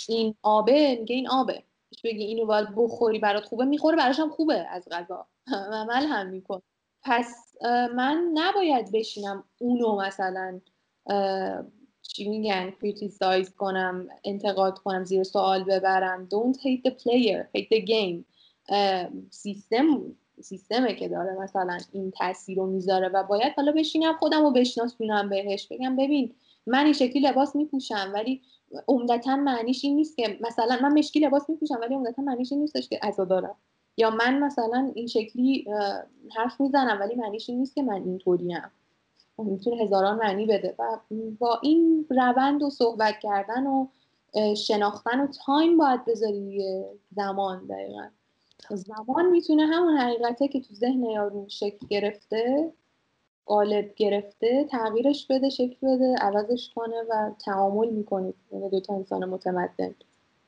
این آبه میگه این آبه. بگی اینو باید بخوری برات خوبه. می‌خوره براش هم خوبه از غذا. عمل هم میکن پس من نباید بشینم اونو مثلا چی میگن کریتیسایز کنم انتقاد کنم زیر سوال ببرم. Don't hate the player hate the game. سیستم سیستمه که داره مثلا این تاثیر رو می‌ذاره و باید حالا بشینم خودم رو بشناسونم بهش بگم ببین من این شکلی لباس میپوشم ولی عمدتا معنیش این نیست که مثلا من مشکی لباس میپوشم ولی عمدتا معنیش این نیستش که عزا دارم. یا من مثلا این شکلی حرف می‌زنم ولی معنیش این نیست که من اینطوریم. می‌تونه هزاران معنی بده و با این روند و صحبت کردن و شناختن و تایم باید بذاری زمان دقیقا. زمان می‌تونه همون حقیقته که تو ذهن یارو شکل گرفته قالب گرفته تغییرش بده شکل بده عوضش کنه و تعامل می‌کنید یعنی دو تا انسان متمدن.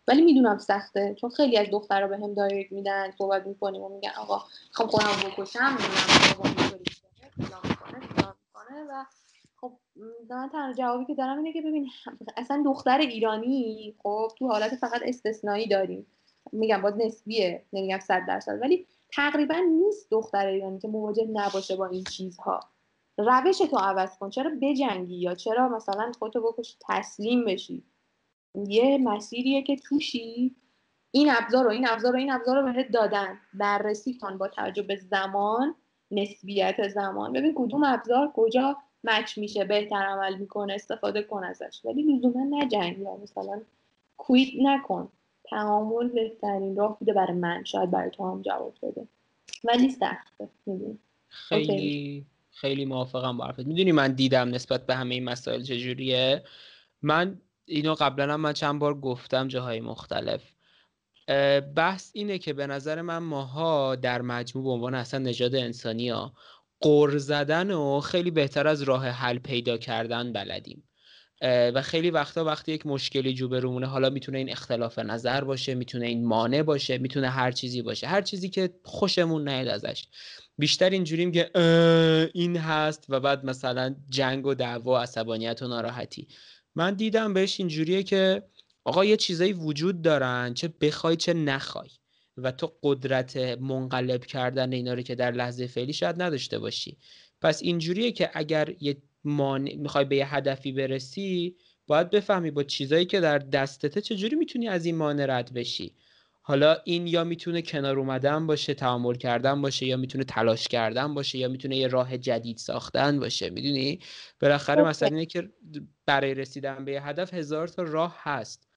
ولی می‌دونم سخته. چون خیلی از دخترها به هم دایرکت میدن صحبت می‌کنیم و میگن آقا خب خودم بکشم و خب من تنها جوابی که دارم اینه که ببین اصلا دختر ایرانی خب تو حالت فقط استثنایی داریم. میگم باز نسبیه نمیگم صد درصد ولی تقریبا نیست دختر ایرانی که مواجه نباشه با این چیزها. روش تو عوض کن. چرا بجنگی یا چرا مثلا خودتو بکش تسلیم بشی؟ یه مسیریه که توشی. این ابزار و این ابزار و این ابزار رو بهت دادن. بررسی کن با توجه به زمان نسبیت زمان. ببین کدوم ابزار کجا مچ میشه بهتر عمل می‌کنه استفاده کن ازش. ولی لزوما نجنگ یا مثلا کویت نکن. تعامل بهترین راه بوده برای من. شاید برای تو هم جواب بده. ولی سخته. خیلی خیلی موافقم با حرفت. می‌دونی من دیدم نسبت به همه این مسائل چجوریه؟ من اینو قبلا هم من چند بار گفتم جاهای مختلف. بحث اینه که به نظر من ماها در مجموع به عنوان اصلا نژاد انسانی ها قر زدن و خیلی بهتر از راه حل پیدا کردن بلدیم. و خیلی وقتا وقتی یک مشکلی جو برومونه حالا می‌تونه این اختلاف نظر باشه می‌تونه این مانع باشه می‌تونه هر چیزی باشه. هر چیزی که خوشمون نیاد ازش. بیشتر اینجوریم که این هست و بعد مثلا جنگ و دعوا و عصبانیت و ناراحتی. من دیدم بهش اینجوریه که آقا یه چیزایی وجود دارن چه بخوای چه نخوای. و تو قدرت منقلب کردن اینا رو که در لحظه فعلی شاید نداشته باشی. پس اینجوریه که اگر یه می‌خوای به یه هدفی برسی باید بفهمی با چیزایی که در دستته چجوری می‌تونی از این مانع رد بشی. حالا این یا می‌تونه کنار اومدن باشه تعامل کردن باشه یا می‌تونه تلاش کردن باشه یا می‌تونه یه راه جدید ساختن باشه می‌دونی؟ بالاخره خب، مثلا اینه که برای رسیدن به یه هدف هزار تا راه هست.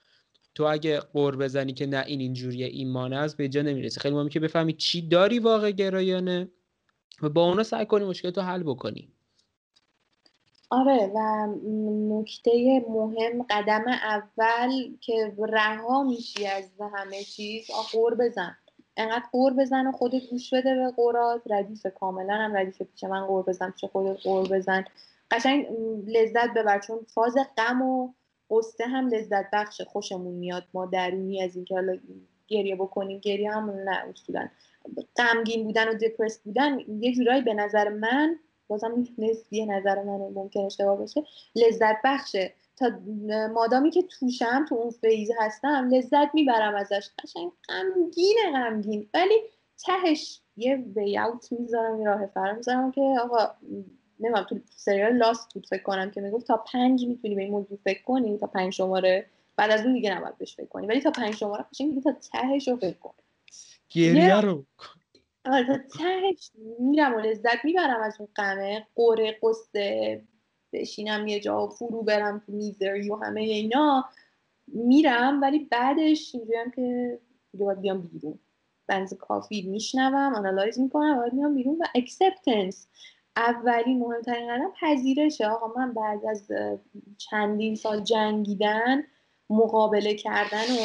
تو اگه قور بزنی که نه این اینجوریه این مانع است به جا نمی‌رسی. خیلی مهمه که بفهمی چی داری واقع گرایانه و با اونا سعی کنی مشکل تو حل بکنی. آره و نکته مهم قدم اول که رها میشی از همه چیز قور بزن. انقدر قور بزن و خودت گوش بده به قورات ردیف کاملا هم ردیف پیش من قور بزن پیش خودت قور بزن. قشنگ لذت ببر چون فاز غم و قصه هم لذت بخشه خوشمون میاد. ما درونی از اینکه حالا گریه بکنیم گریه هم نه اصولا. غمگین بودن و دپرس بودن یه جورایی به نظر من بازم یه نظر من ممکن اشتباه باشه. لذت بخشه تا مادامی که توشم تو اون فیز هستم لذت می‌برم ازش. قشنگ غمگینه غمگین. ولی تهش یه وی اوت می‌ذارم یه راه فرار می‌ذارم که آقا نمی‌دونم تو سریال Lost بود فکر کنم که می‌گفت تا پنج می‌تونی به این موضوع فکر کنی؟ تا پنج شماره. بعد از اون دیگه نباید بهش فکر کنی. ولی تا پنج شماره قشنگ تا تهش رو فکر کن. گریه رو آره تهش میرم و لذت می‌برم از اون غمه غره غصه بشینم یه جا فرو برم تو misery و همه اینا. میرم ولی بعدش اینجوریم که دیگه باید بیام بیرون. به اندازه کافی میشینم analyze می‌کنم باید میام بیرون و acceptance اولین مهمترین قدم پذیرشه. آقا من بعد از چندین سال جنگیدن مقابله کردن و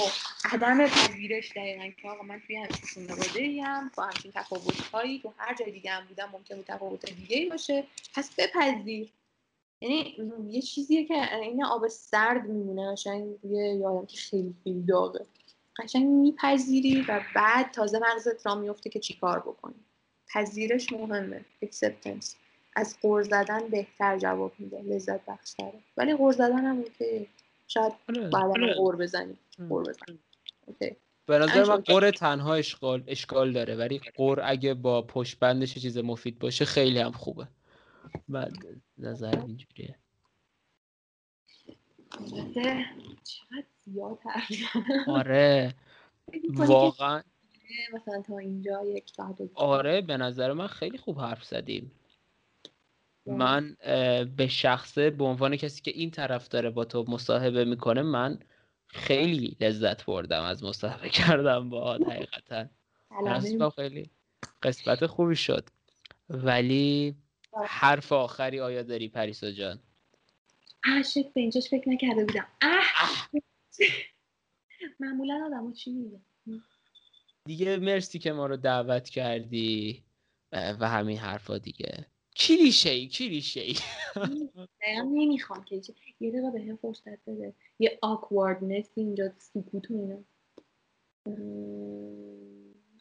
عدم پذیرش دقیقا که آقا من توی همچین خانواده ایم با همچین تفاوت هایی تو هر جای دیگه هم بودم ممکن تفاوت دیگه باشه. پس بپذیر. یعنی یه چیزیه که این آب سرد میمونه قشنگ یه یادم که خیلی خیلی داغه. قشنگ میپذیری و بعد تازه مغزت را میفته که چیکار بکنی. پذیرش مهمه. acceptance از غر زدن بهتر جواب میده. لذت بخشتره ولی غر زدن هم که شاید آره. بعدا آره. غر بزنی. غر بزنی به نظر من غر تنها اشکال اشکال داره ولی غر اگه با پشت بندش چیز مفید باشه خیلی هم خوبه. من نظر اینجوریه. چقدر زیاد آره. واقعا. مثلا تا اینجا یک آره به نظر من خیلی خوب حرف زدیم. من به شخصه به عنوان کسی که این طرف داره با تو مصاحبه می‌کنه من خیلی لذت بردم از مصاحبه کردم با حقیقتا. خیلی قسمت خوبی شد. ولی حرف آخری آیا داری پریسا جان؟ اه شک به اینجاش فکر نکرده بودم. اه! معمولا آدم چی میگه؟ دیگه مرسی که ما رو دعوت کردی و همین حرفا دیگه. کلیشه ای کلیشه ای نمی‌خوام که یه دقیقه به هم فرصت بده. یه آکواردنس اینجا سکوت اینا.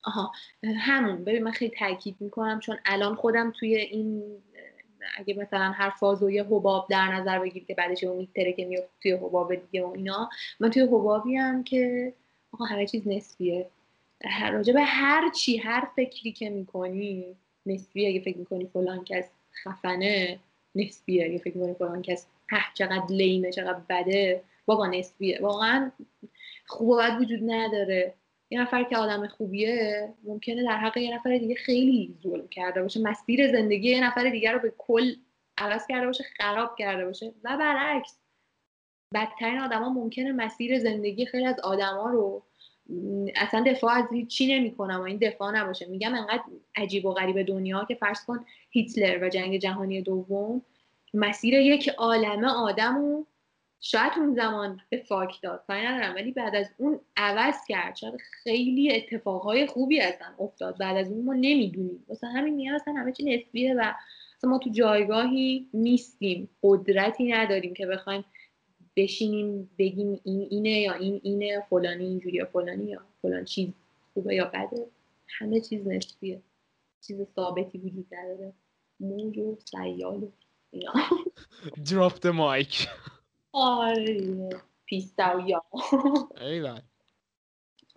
آها. همون ببین من خیلی تاکید می‌کنم چون الان خودم توی این اگه مثلا هر فاز و یه حباب در نظر بگیرید که بعدش اون میتره که میفته توی حباب دیگه و اینا. من توی حبابی هم که آقا همه چیز نسبیه. راجع به هر چی هر فکری که می‌کنی. نسبیه اگه فکر می‌کنی فلان کس خفنه نسبیه اگه فکر می‌کنی فلان کس اه چقدر لیمه چقدر بده. بابا نسبیه. واقعا خوب و بد وجود نداره. یه نفر که آدم خوبیه ممکنه در حق یه نفر دیگه خیلی ظلم کرده باشه. مسیر زندگی یه نفر دیگه رو به کل عوض کرده باشه خراب کرده باشه. و برعکس بدترین آدما ممکنه مسیر زندگی خیلی از آدما رو اصلا دفاع از چی نمی کنم و این دفاع نباشه. میگم انقدر عجیب و غریب دنیا که فرض کن هیتلر و جنگ جهانی دوم مسیر یک عالمه آدم شاید اون زمان به فاک داد. کاری ندارم ولی بعد از اون عوض کرد. شاید خیلی اتفاقهای خوبی ازن افتاد. بعد از اون ما نمی‌دونیم. مثلا همین نیاز اصلا همه چی نسبیه و ما تو جایگاهی نیستیم. قدرتی نداریم که بخوایم بشینیم بگیم این اینه یا این اینه فلانی اینجوری یا فلانی یا فلان چیز خوبه یا بده. همه چیز نسبیه. چیز ثابتی وجود نداره. موج و سیال و اینا. دراپ د مایک آره. پیستا و یا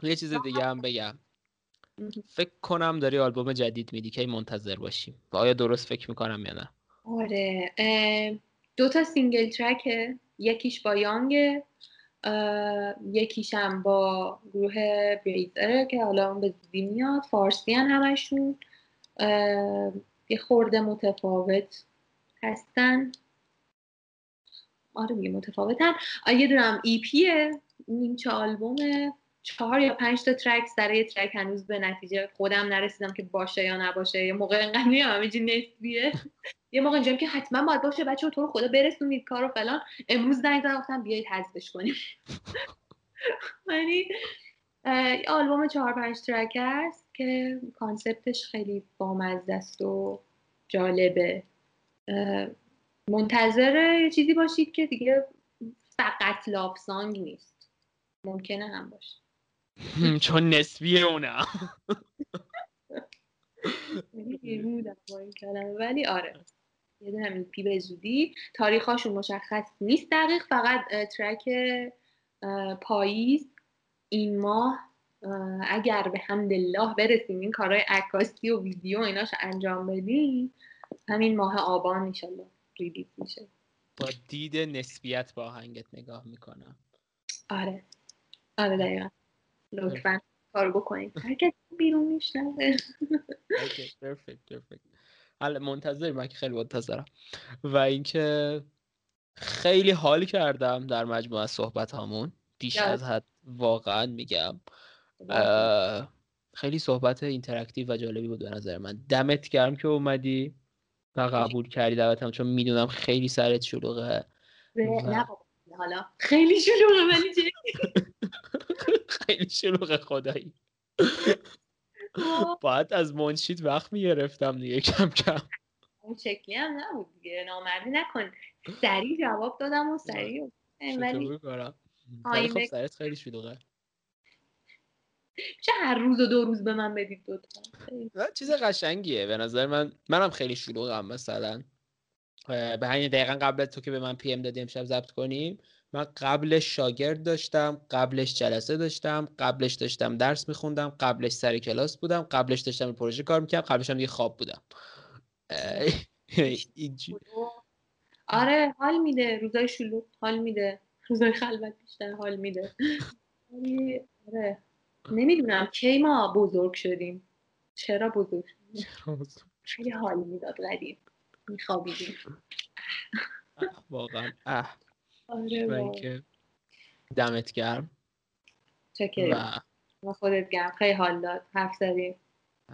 یه چیز دیگه هم بگم. فکر کنم داری آلبوم جدید میدی که منتظر باشیم. و آیا درست فکر می‌کنم یا نه؟ آره. دو تا single track ه. یکیش با یانگ یکیشم با گروه بریزره که حالا اون به زودی میاد فارسی همشون. یه خورده متفاوت هستن. آره دیگه متفاوتن. یه دونم EP ه نیمچه آلبومه. چهار یا پنج تا track سر یه track هنوز به نتیجه خودم نرسیدم که باشه یا نباشه. یه موقع انقدر میام همه نسبیه یه موقع اینجام که حتما باید باشه بچه تو رو خدا برسونید کار و فلان. امروز زنگ زدم گفتم بیایید حذفش کنیم. یعنی آلبوم چهار پنج track است که concept ش خیلی بامزه است و جالبه. منتظر چیزی باشید که دیگه فقط لاپ سانگ نیست. ممکنه هم باشه. چون نسبی اونم ولی آره. یه همین پی به زودی. تاریخاشون مشخص نیست دقیق فقط ترک پاییز این ماه اگر به حمدالله برسیم این کارهای عکاسی و ویدیو ایناش انجام بدیم همین ماه آبان انشالله ریلیز میشه. با دید نسبیت با آهنگت نگاه می‌کنم. آره. آره دقیقا. لطفا کار بکنید. هرکس بیرون میشنوه. حالا منتظر من که خیلی منتظرم. و اینکه خیلی حال کردم در مجموعه صحبت همون بیش از حد واقعا میگم. خیلی صحبت interactive و جالبی بود به نظر من. دمت گرم که اومدی و قبول کردی دعوتم چون می‌دونم خیلی سرت شلوغه. حالا خیلی شلوغه ولی خیلی شلوغه خدایی. باید از منشید وقت می‌گرفتم دیگه کم کم. اون شکلی هم نبود دیگه نامردی نکن. سریع جواب دادم و سریع ولی خب سرت خیلی شلوغه. چه هر روز و دو روز به من بدید دوتا چیز قشنگیه. به نظر من منم خیلی شلوغم مثلا. به همین دقیقا قبل تو که به من پی ام دادی امشب ضبط کنیم. من قبلش شاگرد داشتم قبلش جلسه داشتم قبلش داشتم درس میخوندم قبلش سر کلاس بودم قبلش داشتم پروژه کار می‌کردم قبلش هم دیگه خواب بودم. آره حال میده روزای شلوغ حال میده. روزای خلوت بیشتر حال میده. آره نمی‌دونم کی ما بزرگ شدیم. چرا بزرگ شدیم؟ خیلی حال می‌داد قدیم میخوابیدیم. واقعا. اه. آره دمت گرم. چکری و خودت گرم. خیلی حال داد. حرف زدیم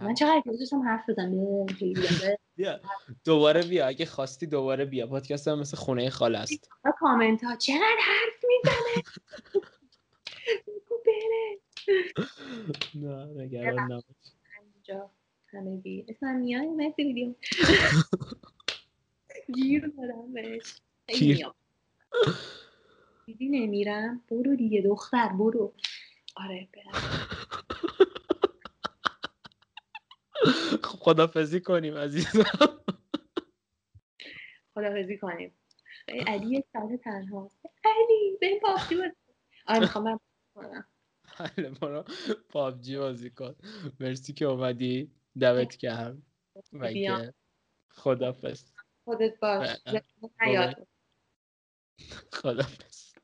من چقدر دوستم حرف بزنم. بیا. دوباره بیا. اگه خواستی دوباره بیا. پادکست هم مثل خونه خاله است. کامنت ها چقدر حرف می‌زنه. نه نگران نباش. اینجا همگی اسم میای مرسی ویدیو گیر دادم بهش. دیدی نمیرم؟ برو دیگه دختر برو. آره برم. خب خدافزی کنیم عزیزم. خدافزی کنیم. علی یک ساعت تنها. علی به این پاپجی بود آره می‌خوام من کنم. حالا برو. پابجی بازی کن. مرسی که اومدی. دمت گرم. و خدافز. خودت باش. خدافز